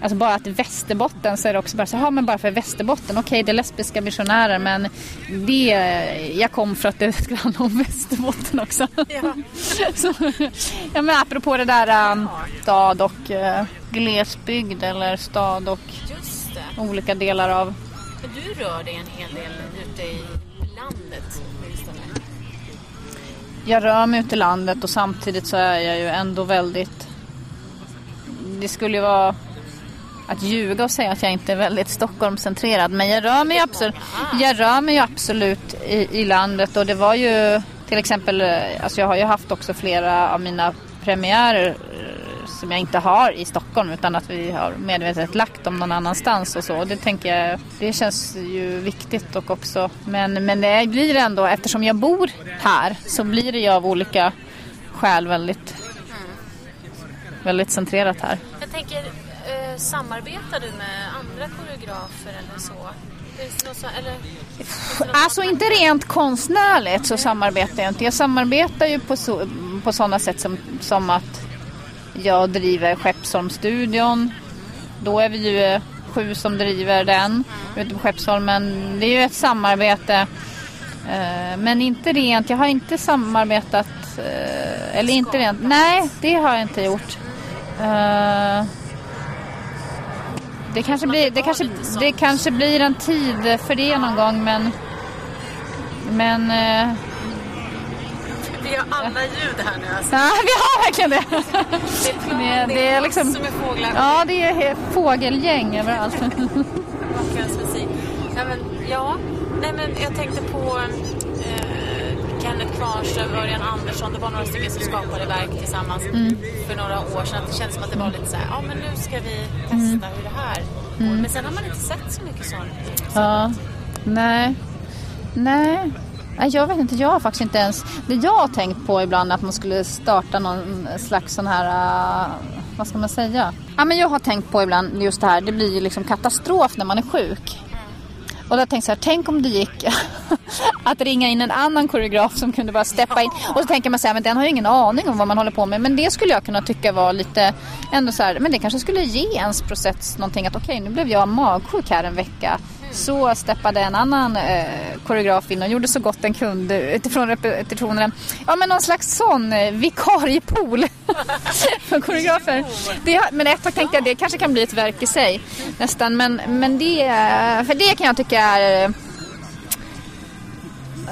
Alltså bara att Västerbotten så är det också bara så här, men bara för Västerbotten, okej okay, det är lesbiska missionärer men det, jag kom för att det skulle handla om Västerbotten också. Ja. så, ja men apropå det där um, stad och uh, glesbygd eller stad och olika delar av. Du rör dig en hel del ute i landet Jag rör mig ute i landet och samtidigt så är jag ju ändå väldigt det skulle ju vara att ljuga och säga att jag inte är väldigt Stockholmscentrerad. Men jag rör mig absolut, jag rör mig absolut i, i landet och det var ju till exempel, eh, alltså jag har ju haft också flera av mina premiärer eh, som jag inte har i Stockholm utan att vi har medvetet lagt dem någon annanstans och så. Det tänker jag, det känns ju viktigt och också, men, men det blir ändå, eftersom jag bor här så blir det ju av olika skäl väldigt, väldigt centrerat här. Jag tänker, samarbetar du med andra koreografer eller så? eller, alltså inte rent konstnärligt så samarbetar jag inte. Jag samarbetar ju på, så, på sådana sätt som, som att jag driver Skeppsholmsstudion. Då är vi ju sju som driver den ute på Skeppsholmen. Det är ju ett samarbete. Eh, men inte rent, jag har inte samarbetat, eh, eller inte rent, nej det har jag inte gjort. Det kanske, blir, det, kanske, det kanske blir en tid för det någon gång men... Men... Eh, Vi har alla ljud här nu alltså. Ja, vi har verkligen det. Det är, plan, Det är- det är liksom- massor med fåglar. Ja, det är fågelgäng överallt. bakgrundsmusik. Ja, men, ja. Nej, men jag tänkte på Kvarnström, Örjan Andersson. Det var några stycken som skapade verk tillsammans för några år sedan. Det kändes som att det var lite så här, ja men nu ska vi testa hur det här går. Men sen har man inte sett så mycket sånt. Ja, nej. Nej. Nej, Jag vet inte, jag har faktiskt inte ens... Det jag har tänkt på ibland är att man skulle starta någon slags sån här... uh, vad ska man säga? Ja, men jag har tänkt på ibland just det här, det blir ju liksom katastrof när man är sjuk. Och då tänkte jag så här, tänk om det gick att ringa in en annan koreograf som kunde bara steppa in. Och så tänker man så här, men den har ju ingen aning om vad man håller på med. Men det skulle jag kunna tycka var lite, ändå så här, men det kanske skulle ge ens process någonting att okej, okay, nu blev jag magsjuk här en vecka. Så steppade en annan eh, koreograf in och gjorde så gott den kunde utifrån repetitionerna. Ja, men någon slags sån eh, vikariepool för koreografer. Det, men ett tag tänkte jag det kanske kan bli ett verk i sig nästan. Men, men det, för det kan jag tycka är eh,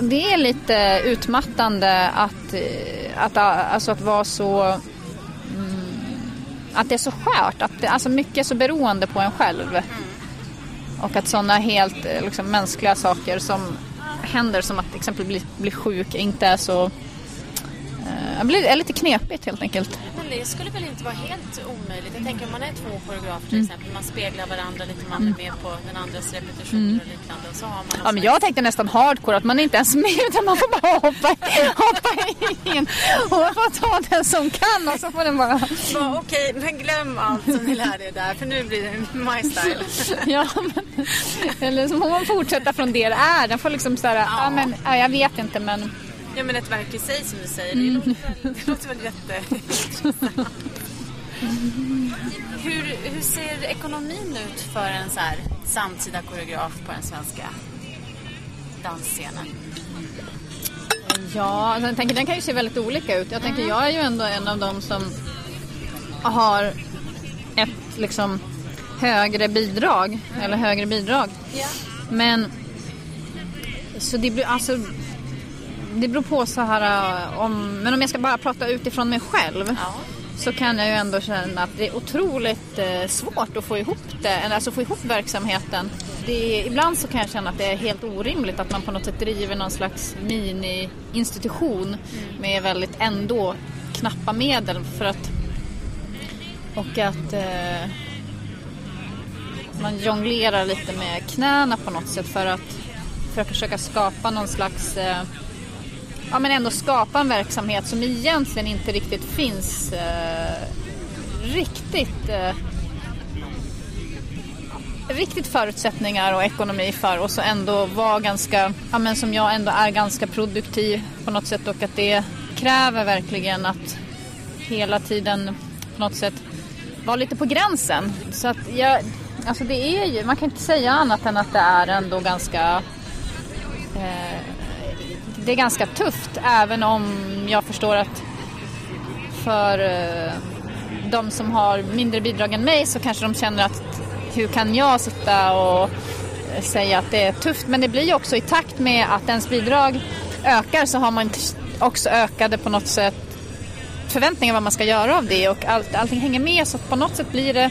det är lite utmattande att, eh, att, eh, alltså att vara så mm, att det är så skört, att det, alltså mycket är så beroende på en själv. Och att sådana helt eh, liksom, mänskliga saker som händer som att exempelvis bli, bli sjuk inte är så eh, är lite knepigt helt enkelt. Det skulle väl inte vara helt omöjligt. Jag tänker om man är två koreografer till exempel. Man speglar varandra lite, man är med på den andras repetitioner och liknande. Och så har man Ja, men slags- jag tänkte nästan hardcore, att man är inte ens med utan man får bara hoppa, hoppa in och får ta den som kan och så får den bara... Bara, Okej, men glöm allt som ni lärde er där för nu blir det my style. Ja, men, eller så får man fortsätta från det det är. Den får liksom såhär, ja. men ja, jag vet inte men Ja men ett verk i sig som du säger, det låter det låter väl jätteintressant. Hur, hur ser ekonomin ut för en så här samtida koreograf på den svenska dansscenen? Ja, alltså jag tänker, den kan ju se väldigt olika ut. Jag tänker, jag är ju ändå en av dem som har ett liksom högre bidrag, eller högre bidrag. Ja. Men så det blir alltså det beror på så här äh, om, men om jag ska bara prata utifrån mig själv Ja. så kan jag ju ändå känna att det är otroligt eh, svårt att få ihop det, alltså få ihop verksamheten. Det är, ibland så kan jag känna att det är helt orimligt att man på något sätt driver någon slags mini-institution med väldigt ändå knappa medel för att och att eh, man jonglerar lite med knäna på något sätt för att, för att försöka skapa någon slags eh, ja men ändå skapa en verksamhet som egentligen inte riktigt finns eh, riktigt eh, riktigt förutsättningar och ekonomi för och så ändå vara ganska, ja men som jag ändå är ganska produktiv på något sätt och att det kräver verkligen att hela tiden på något sätt vara lite på gränsen. Så att jag, alltså det är ju, man kan inte säga annat än att det är ändå ganska eh, det är ganska tufft även om jag förstår att för eh, de som har mindre bidrag än mig så kanske de känner att hur kan jag sitta och eh, säga att det är tufft? Men det blir ju också i takt med att ens bidrag ökar så har man också ökade på något sätt förväntningar vad man ska göra av det och allt, allting hänger med så på något sätt blir det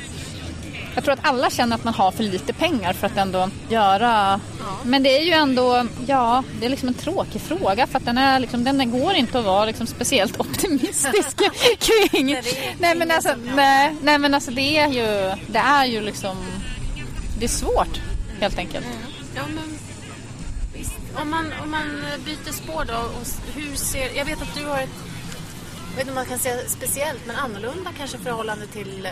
jag tror att alla känner att man har för lite pengar för att ändå göra men det är ju ändå, ja, det är liksom en tråkig fråga för att den, är liksom, den går inte att vara liksom speciellt optimistisk kring. Nej, men, alltså, nej, nej men alltså det är ju, det är ju liksom, det är svårt helt enkelt. Ja, men. Om man, om man byter spår då, hur ser... Jag vet att du har ett... Jag vet inte om man kan säga speciellt, men annorlunda kanske förhållande till eh,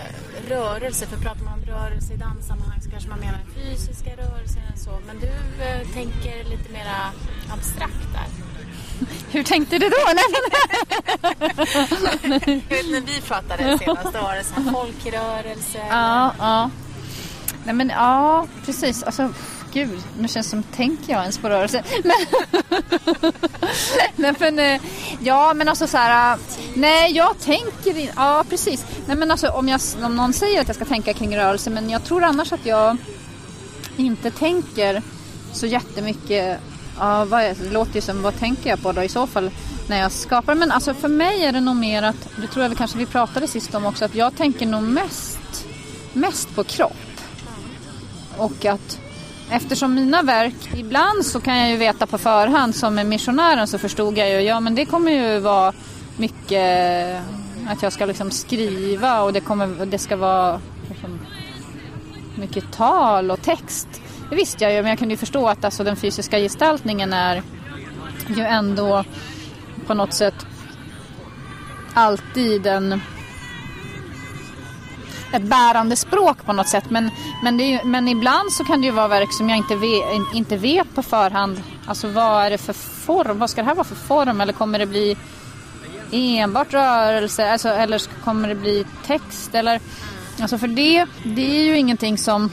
rörelse. För pratar man om rörelse i danssammanhang så kanske man menar fysiska rörelser eller så. Men du eh, tänker lite mera abstrakt där. Hur tänkte du då? Vet när vi pratade senast, då var det så här folkrörelse. ja, ja. Nej men ja, precis. Alltså, gud, nu känns det som, tänker jag ens på rörelse? Men, nej, men, eh, ja, men alltså så här, eh, nej, jag tänker, ja precis. Nej men alltså om, jag, om någon säger att jag ska tänka kring rörelse, men jag tror annars att jag inte tänker så jättemycket, ja, vad det låter ju som, vad tänker jag på då i så fall? när jag skapar. Men alltså för mig är det nog mer att, det tror jag vi kanske vi pratade sist om också, att jag tänker nog mest, mest på kropp. Och att eftersom mina verk, ibland så kan jag ju veta på förhand som med missionären så förstod jag ju, ja men det kommer ju vara mycket eh, att jag ska liksom skriva och det, kommer, det ska vara liksom, mycket tal och text. Det visste jag ju men jag kunde ju förstå att alltså, den fysiska gestaltningen är ju ändå på något sätt alltid en ett bärande språk på något sätt. Men, men, det ju, men ibland så kan det ju vara verk som jag inte vet, inte vet på förhand. Alltså vad är det för form? Vad ska det här vara för form? Eller kommer det bli enbart rörelse? Alltså, eller kommer det bli text? Eller, alltså för det, det är ju ingenting som,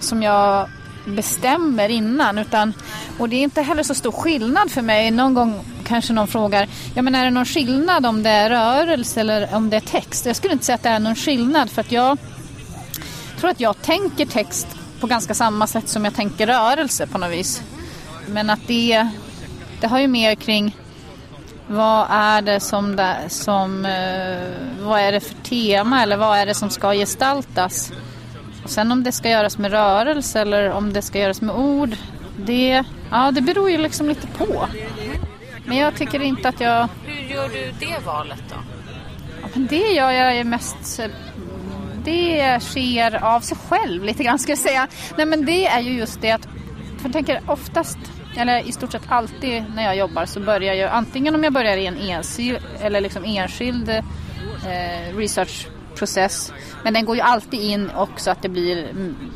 som jag bestämmer innan. Utan, och det är inte heller så stor skillnad för mig. Någon gång kanske någon frågar, ja men är det någon skillnad om det är rörelse eller om det är text? Jag skulle inte säga att det är någon skillnad för att jag tror att jag tänker text på ganska samma sätt som jag tänker rörelse på något vis. Men att det, det har ju mer kring vad är det som, det, som eh, vad är det för tema eller vad är det som ska gestaltas? Och sen om det ska göras med rörelse eller om det ska göras med ord, det, ja, det beror ju liksom lite på. Men jag tycker inte att jag... Hur gör du det valet då? Ja, men det gör jag mest... Det sker av sig själv lite grann ska jag säga. Nej men det är ju just det att... För jag tänker oftast, eller i stort sett alltid när jag jobbar så börjar jag antingen om jag börjar i en enskild, eller liksom enskild eh, researchprocess. Men den går ju alltid in också att det blir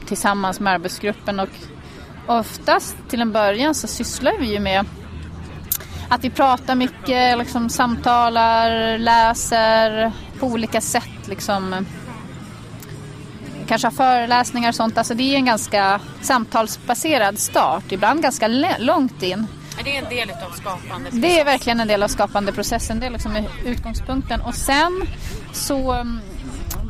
tillsammans med arbetsgruppen och oftast till en början så sysslar vi ju med att vi pratar mycket, liksom, samtalar, läser på olika sätt. Liksom, kanske har föreläsningar och sånt. Alltså det är en ganska samtalsbaserad start, ibland ganska långt in. Är det en del av skapandeprocessen? Det är verkligen en del av skapandeprocessen. Det är liksom utgångspunkten. Och sen så mm,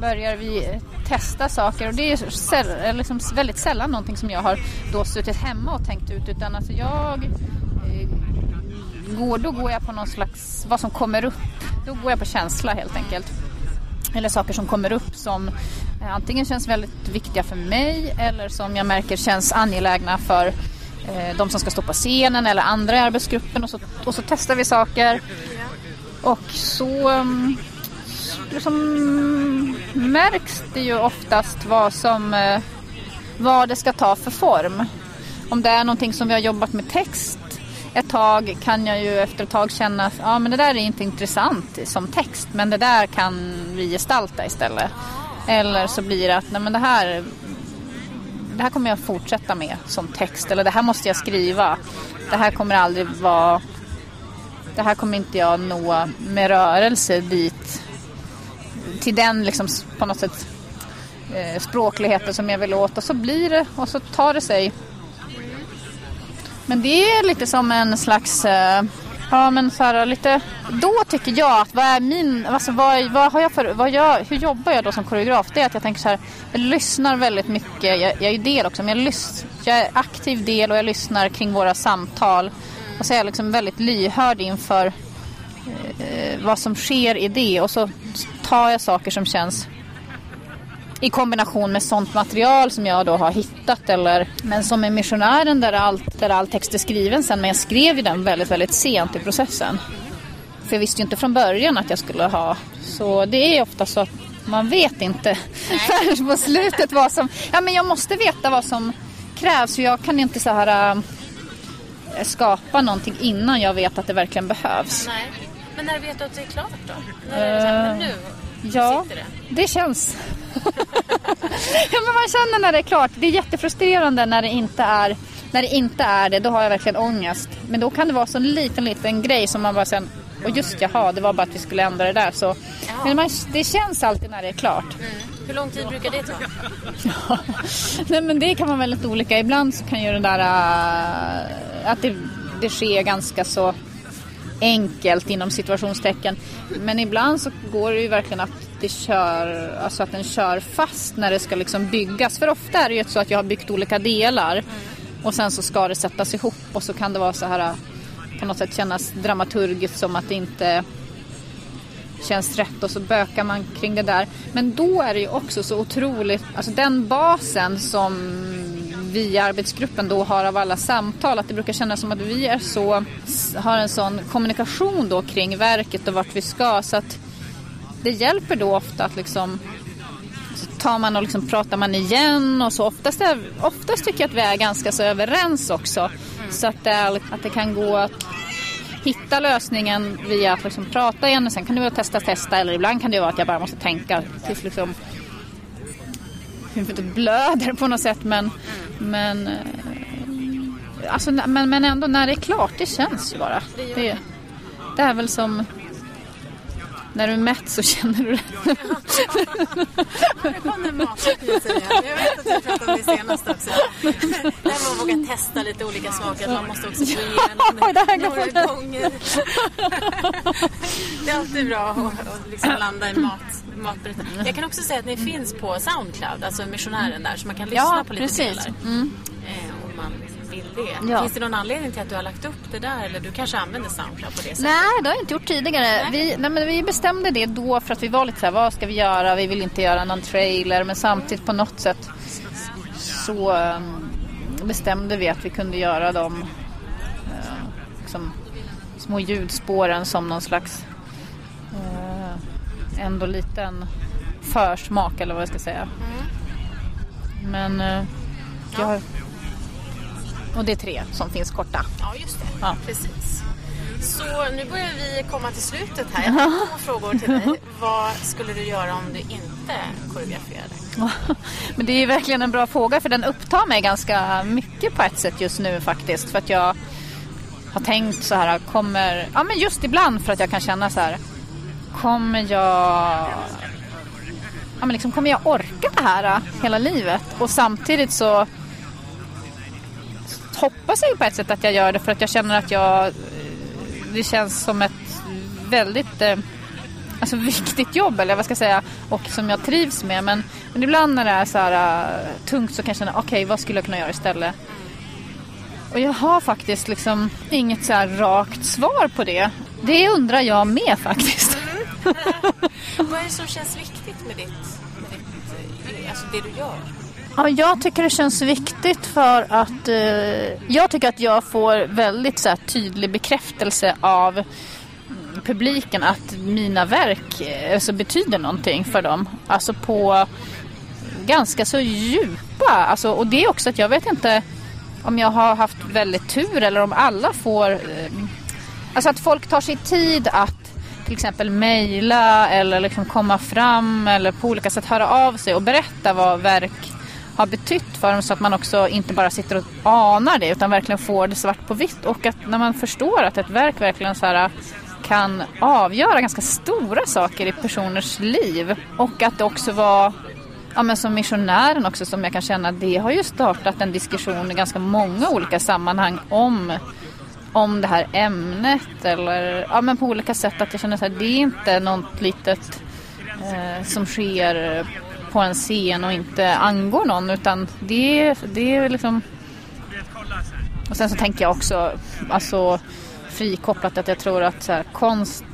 börjar vi testa saker och det är liksom väldigt sällan någonting som jag har då suttit hemma och tänkt ut utan alltså jag går, då går jag på någon slags, vad som kommer upp. Då går jag på känsla helt enkelt. Eller saker som kommer upp som eh, antingen känns väldigt viktiga för mig eller som jag märker känns angelägna för eh, de som ska stå på scenen eller andra i arbetsgruppen och så, och så testar vi saker. Och så liksom, märks det ju oftast vad som eh, vad det ska ta för form. Om det är någonting som vi har jobbat med text ett tag kan jag ju efter ett tag känna att ja, men det där är inte intressant som text men det där kan vi gestalta istället. Eller så blir det att nej, men det, här, det här kommer jag fortsätta med som text eller det här måste jag skriva. Det här kommer aldrig vara det här kommer inte jag nå med rörelse dit till den liksom på något sätt eh, språkligheten som jag vill åt och så blir det och så tar det sig men det är lite som en slags, eh, ja men så här, lite, då tycker jag att vad är min, alltså vad, vad har jag för, vad jag, hur jobbar jag då som koreograf? Det är att jag tänker så här, jag lyssnar väldigt mycket, jag, jag är ju del också, men jag, lys, jag är aktiv del och jag lyssnar kring våra samtal. Och så är jag liksom väldigt lyhörd inför eh, vad som sker i det och så tar jag saker som känns i kombination med sånt material som jag då har hittat eller men som är missionären där, allt, där all text är skriven sen men jag skrev ju den väldigt väldigt sent i processen. För jag visste ju inte från början att jag skulle ha så det är ofta så att man vet inte förrän på slutet vad som ja men jag måste veta vad som krävs för jag kan inte så här äh, skapa någonting innan jag vet att det verkligen behövs. Nej. Men när vet du att det är klart då? När är det men nu Ja, det? det känns. Ja, men man känner när det är klart. Det är jättefrustrerande när det inte är när det inte är det, då har jag verkligen ångest. Men då kan det vara så en liten, liten grej som man bara sen, och just jaha, det var bara att vi skulle ändra det där. Så, men man, det känns alltid när det är klart. Mm. Hur lång tid brukar det ta? ja, nej men det kan vara väldigt olika. Ibland så kan ju det där, uh, att det, det sker ganska så enkelt inom situationstecken. Men ibland så går det ju verkligen att det kör, alltså att den kör fast när det ska liksom byggas. För ofta är det ju så att jag har byggt olika delar och sen så ska det sättas ihop och så kan det vara så här äh, på något sätt kännas dramaturgiskt som att det inte känns rätt och så bökar man kring det där. Men då är det ju också så otroligt, alltså den basen som vi i arbetsgruppen då har av alla samtal, att det brukar kännas som att vi är så, har en sån kommunikation då kring verket och vart vi ska så att det hjälper då ofta att liksom så tar man och liksom pratar man igen och så oftast, är, oftast tycker jag att vi är ganska så överens också. Så att det, är, att det kan gå att hitta lösningen via att liksom prata igen och sen kan det vara testa, testa eller ibland kan det vara att jag bara måste tänka tills liksom huvudet blöder på något sätt men, men, eh, alltså, men, men ändå när det är klart, det känns ju bara. Det, det är väl som när du är mätt så känner du det. Nu kom det mat jag säga. Jag vet att vi pratade om det senast också. Det här med att våga testa lite olika smaker. Man måste också gå igenom det några gånger. Det är alltid bra att liksom landa i mat. Matberättare. Jag kan också säga att ni finns på Soundcloud, alltså missionären där, så man kan lyssna ja, på lite precis. delar. Mm. Eh, om man vill det. Ja. Finns det någon anledning till att du har lagt upp det där eller du kanske använder Soundcloud på det sättet? Nej, det har jag inte gjort tidigare. Nej. Vi, nej, men vi bestämde det då för att vi var lite så här, vad ska vi göra? Vi vill inte göra någon trailer men samtidigt på något sätt så um, bestämde vi att vi kunde göra de uh, liksom, små ljudspåren som någon slags uh, ändå liten försmak eller vad jag ska säga. Mm. Men uh, jag har och det är tre som finns korta. Ja, just det. Ja. Precis. Så nu börjar vi komma till slutet här. Jag har två frågor till dig. Vad skulle du göra om du inte koreograferade? Men det är verkligen en bra fråga för den upptar mig ganska mycket på ett sätt just nu faktiskt. För att jag har tänkt så här, kommer... Ja men just ibland för att jag kan känna så här, kommer jag... Ja men liksom, kommer jag orka det här äh, hela livet? Och samtidigt så hoppas jag på ett sätt att jag gör det för att jag känner att jag eh, det känns som ett väldigt eh, alltså viktigt jobb eller vad ska jag säga och som jag trivs med men, men ibland när det är så här uh, tungt så kan jag känna okej okay, vad skulle jag kunna göra istället och jag har faktiskt liksom inget så här rakt svar på det det undrar jag med faktiskt. vad är det som känns viktigt med ditt, med ditt alltså det du gör Ja, jag tycker det känns viktigt för att eh, jag tycker att jag får väldigt så här, tydlig bekräftelse av publiken att mina verk eh, alltså, betyder någonting för dem. Alltså på ganska så djupa. Alltså, och det är också att jag vet inte om jag har haft väldigt tur eller om alla får... Eh, alltså att folk tar sig tid att till exempel mejla eller liksom komma fram eller på olika sätt höra av sig och berätta vad verk har betytt för dem så att man också inte bara sitter och anar det utan verkligen får det svart på vitt. Och att när man förstår att ett verk verkligen så här kan avgöra ganska stora saker i personers liv och att det också var ja, men som missionären också som jag kan känna det har ju startat en diskussion i ganska många olika sammanhang om om det här ämnet eller ja, men på olika sätt att jag känner så här, det är inte något litet eh, som sker på en scen och inte angår någon utan det, det är liksom... Och sen så tänker jag också alltså frikopplat att jag tror att så här, konst,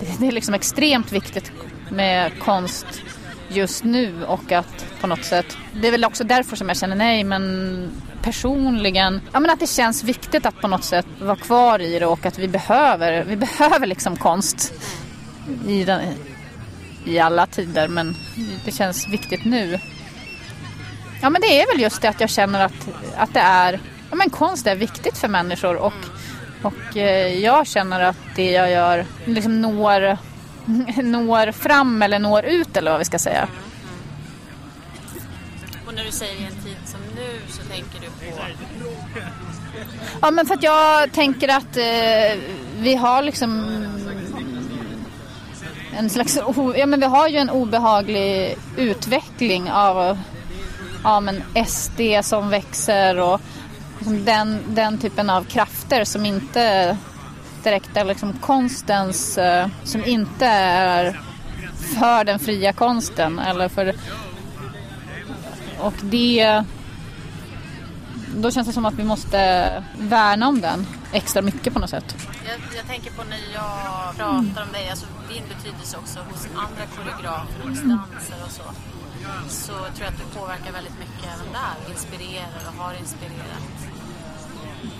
det är liksom extremt viktigt med konst just nu och att på något sätt, det är väl också därför som jag känner nej men personligen, ja men att det känns viktigt att på något sätt vara kvar i det och att vi behöver, vi behöver liksom konst i den, i alla tider men det känns viktigt nu. Ja men det är väl just det att jag känner att, att det är, ja men konst är viktigt för människor och, och eh, jag känner att det jag gör liksom når, når fram eller når ut eller vad vi ska säga. Och när du säger en tid som nu så tänker du på? Ja men för att jag tänker att eh, vi har liksom en slags, ja men vi har ju en obehaglig utveckling av ja, men SD som växer och liksom den, den typen av krafter som inte direkta liksom konstens, eh, som inte är för den fria konsten eller för och det då känns det som att vi måste värna om den extra mycket på något sätt. Jag, jag, tänker på när jag pratar om dig, alltså din betydelse också hos andra koreografer, och danser dansare och så. Så tror jag att du påverkar väldigt mycket även där, inspirerar och har inspirerat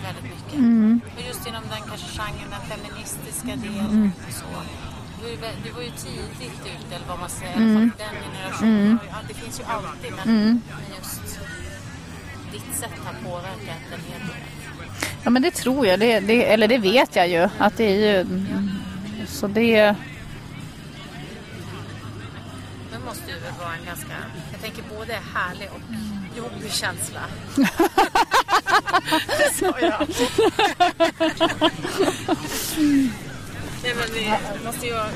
väldigt mycket. Mm. Och just inom den kanske genren, den feministiska delen mm. och så. Du, var ju tidigt ute, eller vad man säger, mm. den generationen. Mm. Det finns ju alltid, men mm. just ditt sätt har påverkat en hel del. Ja men det tror jag, det, det, eller det vet jag ju att det är ju så det Det måste ju vara en ganska, jag tänker både härlig och jobbig känsla. det sa jag. Nej men det måste ju vara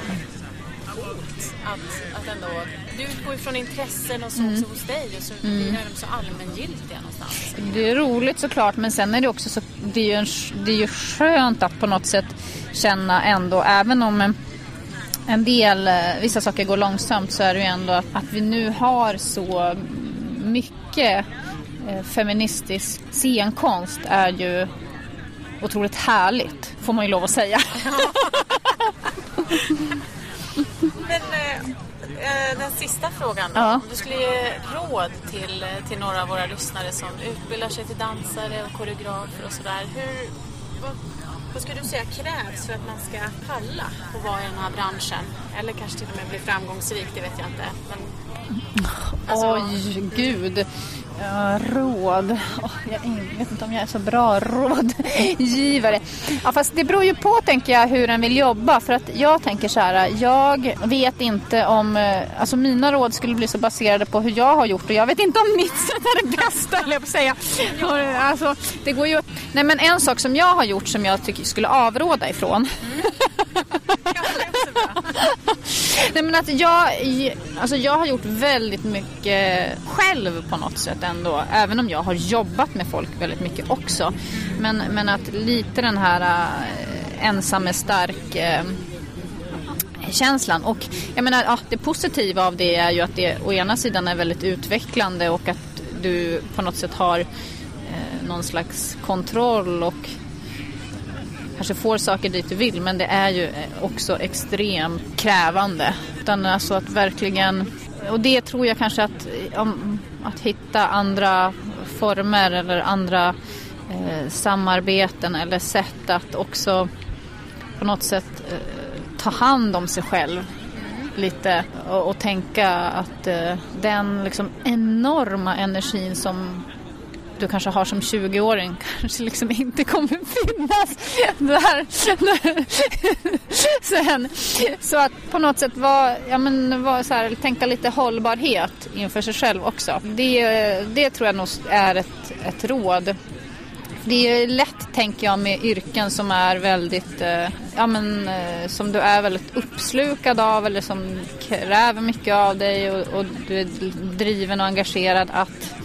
coolt att, att ändå... Du utgår ju från intressen och så mm. också hos dig och så mm. de så allmängiltiga någonstans. Det är roligt såklart men sen är det också så... Det är ju, en, det är ju skönt att på något sätt känna ändå, även om en del, eh, vissa saker går långsamt så är det ju ändå att, att vi nu har så mycket feministisk scenkonst är ju otroligt härligt, får man ju lov att säga. Men eh, eh, den sista frågan då. Ja. Om du skulle ge råd till, till några av våra lyssnare som utbildar sig till dansare och koreografer och sådär. Hur, vad, vad skulle du säga krävs för att man ska palla och vara i den här branschen? Eller kanske till och med bli framgångsrik, det vet jag inte. Men, alltså... Oj, gud. Ja, råd. Oh, jag vet inte om jag är så bra rådgivare. Ja, fast det beror ju på, tänker jag, hur en vill jobba. För att jag tänker så här, jag vet inte om... Eh, alltså mina råd skulle bli så baserade på hur jag har gjort och jag vet inte om mitt sätt är det bästa, eller jag på säga. Alltså, det går ju... Nej, men en sak som jag har gjort som jag tycker skulle avråda ifrån. Mm. Nej, men att jag, alltså jag har gjort väldigt mycket själv på något sätt ändå. Även om jag har jobbat med folk väldigt mycket också. Men, men att lite den här eh, äh, ensam är stark äh, känslan. Och jag menar, ja, det positiva av det är ju att det å ena sidan är väldigt utvecklande och att du på något sätt har eh, någon slags kontroll och kanske får saker dit du vill men det är ju eh, också extremt krävande. Utan alltså att verkligen, och det tror jag kanske att, eh, om, att hitta andra former eller andra eh, samarbeten eller sätt att också på något sätt eh, ta hand om sig själv lite och, och tänka att eh, den liksom enorma energin som du kanske har som 20-åring kanske liksom inte kommer finnas där sen. Så att på något sätt var, ja men var så här, tänka lite hållbarhet inför sig själv också. Det, det tror jag nog är ett, ett råd. Det är lätt, tänker jag, med yrken som är väldigt, eh, ja men eh, som du är väldigt uppslukad av eller som kräver mycket av dig och, och du är driven och engagerad att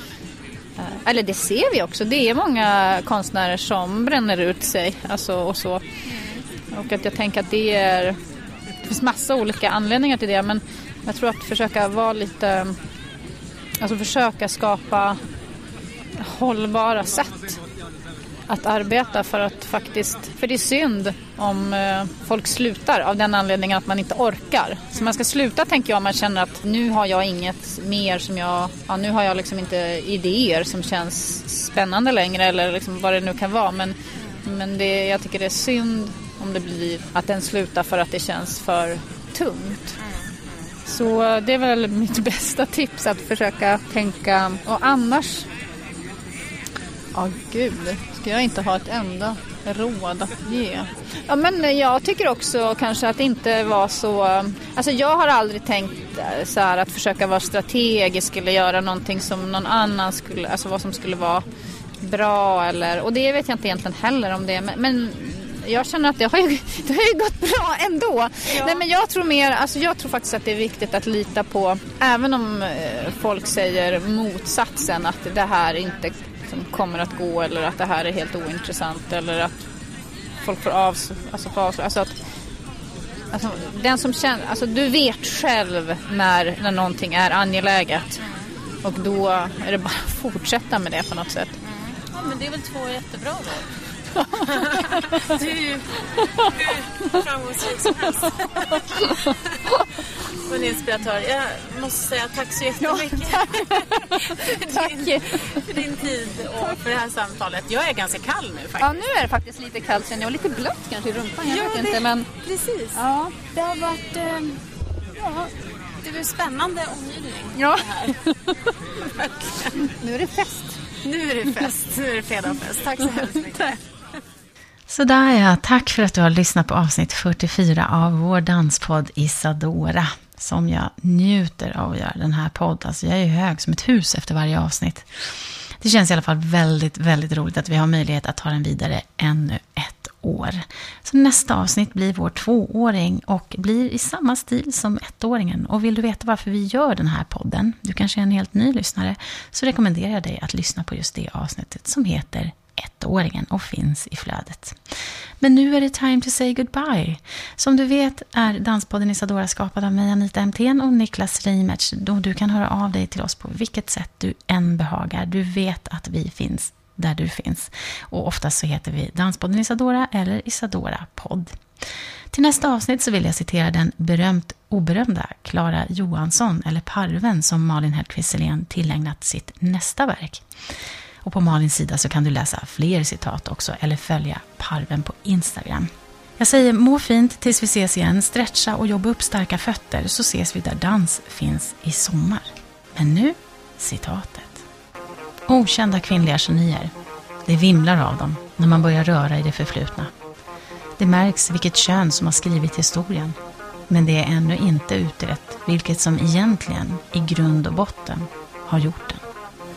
Eh, eller det ser vi också. Det är många konstnärer som bränner ut sig. Alltså, och så. Och att jag tänker att det är... Det finns massa olika anledningar till det. Men jag tror att försöka vara lite... Alltså försöka skapa hållbara sätt att arbeta för att faktiskt, för det är synd om eh, folk slutar av den anledningen att man inte orkar. Så man ska sluta tänker jag om man känner att nu har jag inget mer som jag, ja, nu har jag liksom inte idéer som känns spännande längre eller liksom vad det nu kan vara. Men, men det, jag tycker det är synd om det blir att den slutar för att det känns för tungt. Så det är väl mitt bästa tips att försöka tänka och annars Ja, oh, gud. Ska jag inte ha ett enda råd att ge? Ja, men jag tycker också kanske att inte vara så... Alltså jag har aldrig tänkt eh, så här att försöka vara strategisk eller göra någonting som någon annan skulle... Alltså vad som skulle vara bra eller... Och det vet jag inte egentligen heller om det. Men, men jag känner att det har ju, det har ju gått bra ändå. Ja. Nej, men jag tror mer, alltså jag tror faktiskt att det är viktigt att lita på, även om eh, folk säger motsatsen, att det här inte liksom kommer att gå eller att det här är helt ointressant eller att folk får av alltså får avslöja. Alltså att, alltså, den som känner, alltså du vet själv när, när någonting är angeläget och då är det bara att fortsätta med det på något sätt. Ja, men det är väl två jättebra råd. du är ju hur framgångsrik som helst. Som inspiratör. Jag måste säga tack så jättemycket Ja, för, din, för din tid och för det här samtalet. Jag är ganska kall nu faktiskt. Ja, nu är det faktiskt lite kallt känner jag. Och lite blött kanske i rumpan. Jag Ja, vet det- inte. Men Precis. ja, Det har varit eh, ja, det är en spännande omgivning. ja. här. nu är det fest. Nu är det fest. Nu är det fredagfest. Tack så hemskt mycket. Sådär ja, tack för att du har lyssnat på avsnitt 44 av vår danspodd Isadora. Som jag njuter av att göra den här podden. Alltså jag är ju hög som ett hus efter varje avsnitt. Det känns i alla fall väldigt, väldigt roligt att vi har möjlighet att ta den vidare ännu ett år. Så nästa avsnitt blir vår tvååring och blir i samma stil som ettåringen. Och vill du veta varför vi gör den här podden, du kanske är en helt ny lyssnare, så rekommenderar jag dig att lyssna på just det avsnittet som heter ettåringen och finns i flödet. Men nu är det time to say goodbye. Som du vet är Danspodden Isadora skapad av mig, Anita MTN och Niklas Reimertz. Du kan höra av dig till oss på vilket sätt du än behagar. Du vet att vi finns där du finns. Och oftast så heter vi Danspodden Isadora eller Isadora podd. Till nästa avsnitt så vill jag citera den berömt oberömda Klara Johansson, eller Parven, som Malin Hellquist Selén tillägnat sitt nästa verk. Och på Malins sida så kan du läsa fler citat också, eller följa Parven på Instagram. Jag säger må fint tills vi ses igen, stretcha och jobba upp starka fötter så ses vi där dans finns i sommar. Men nu, citatet. Okända kvinnliga genier. Det vimlar av dem när man börjar röra i det förflutna. Det märks vilket kön som har skrivit historien. Men det är ännu inte utrett vilket som egentligen, i grund och botten, har gjort den.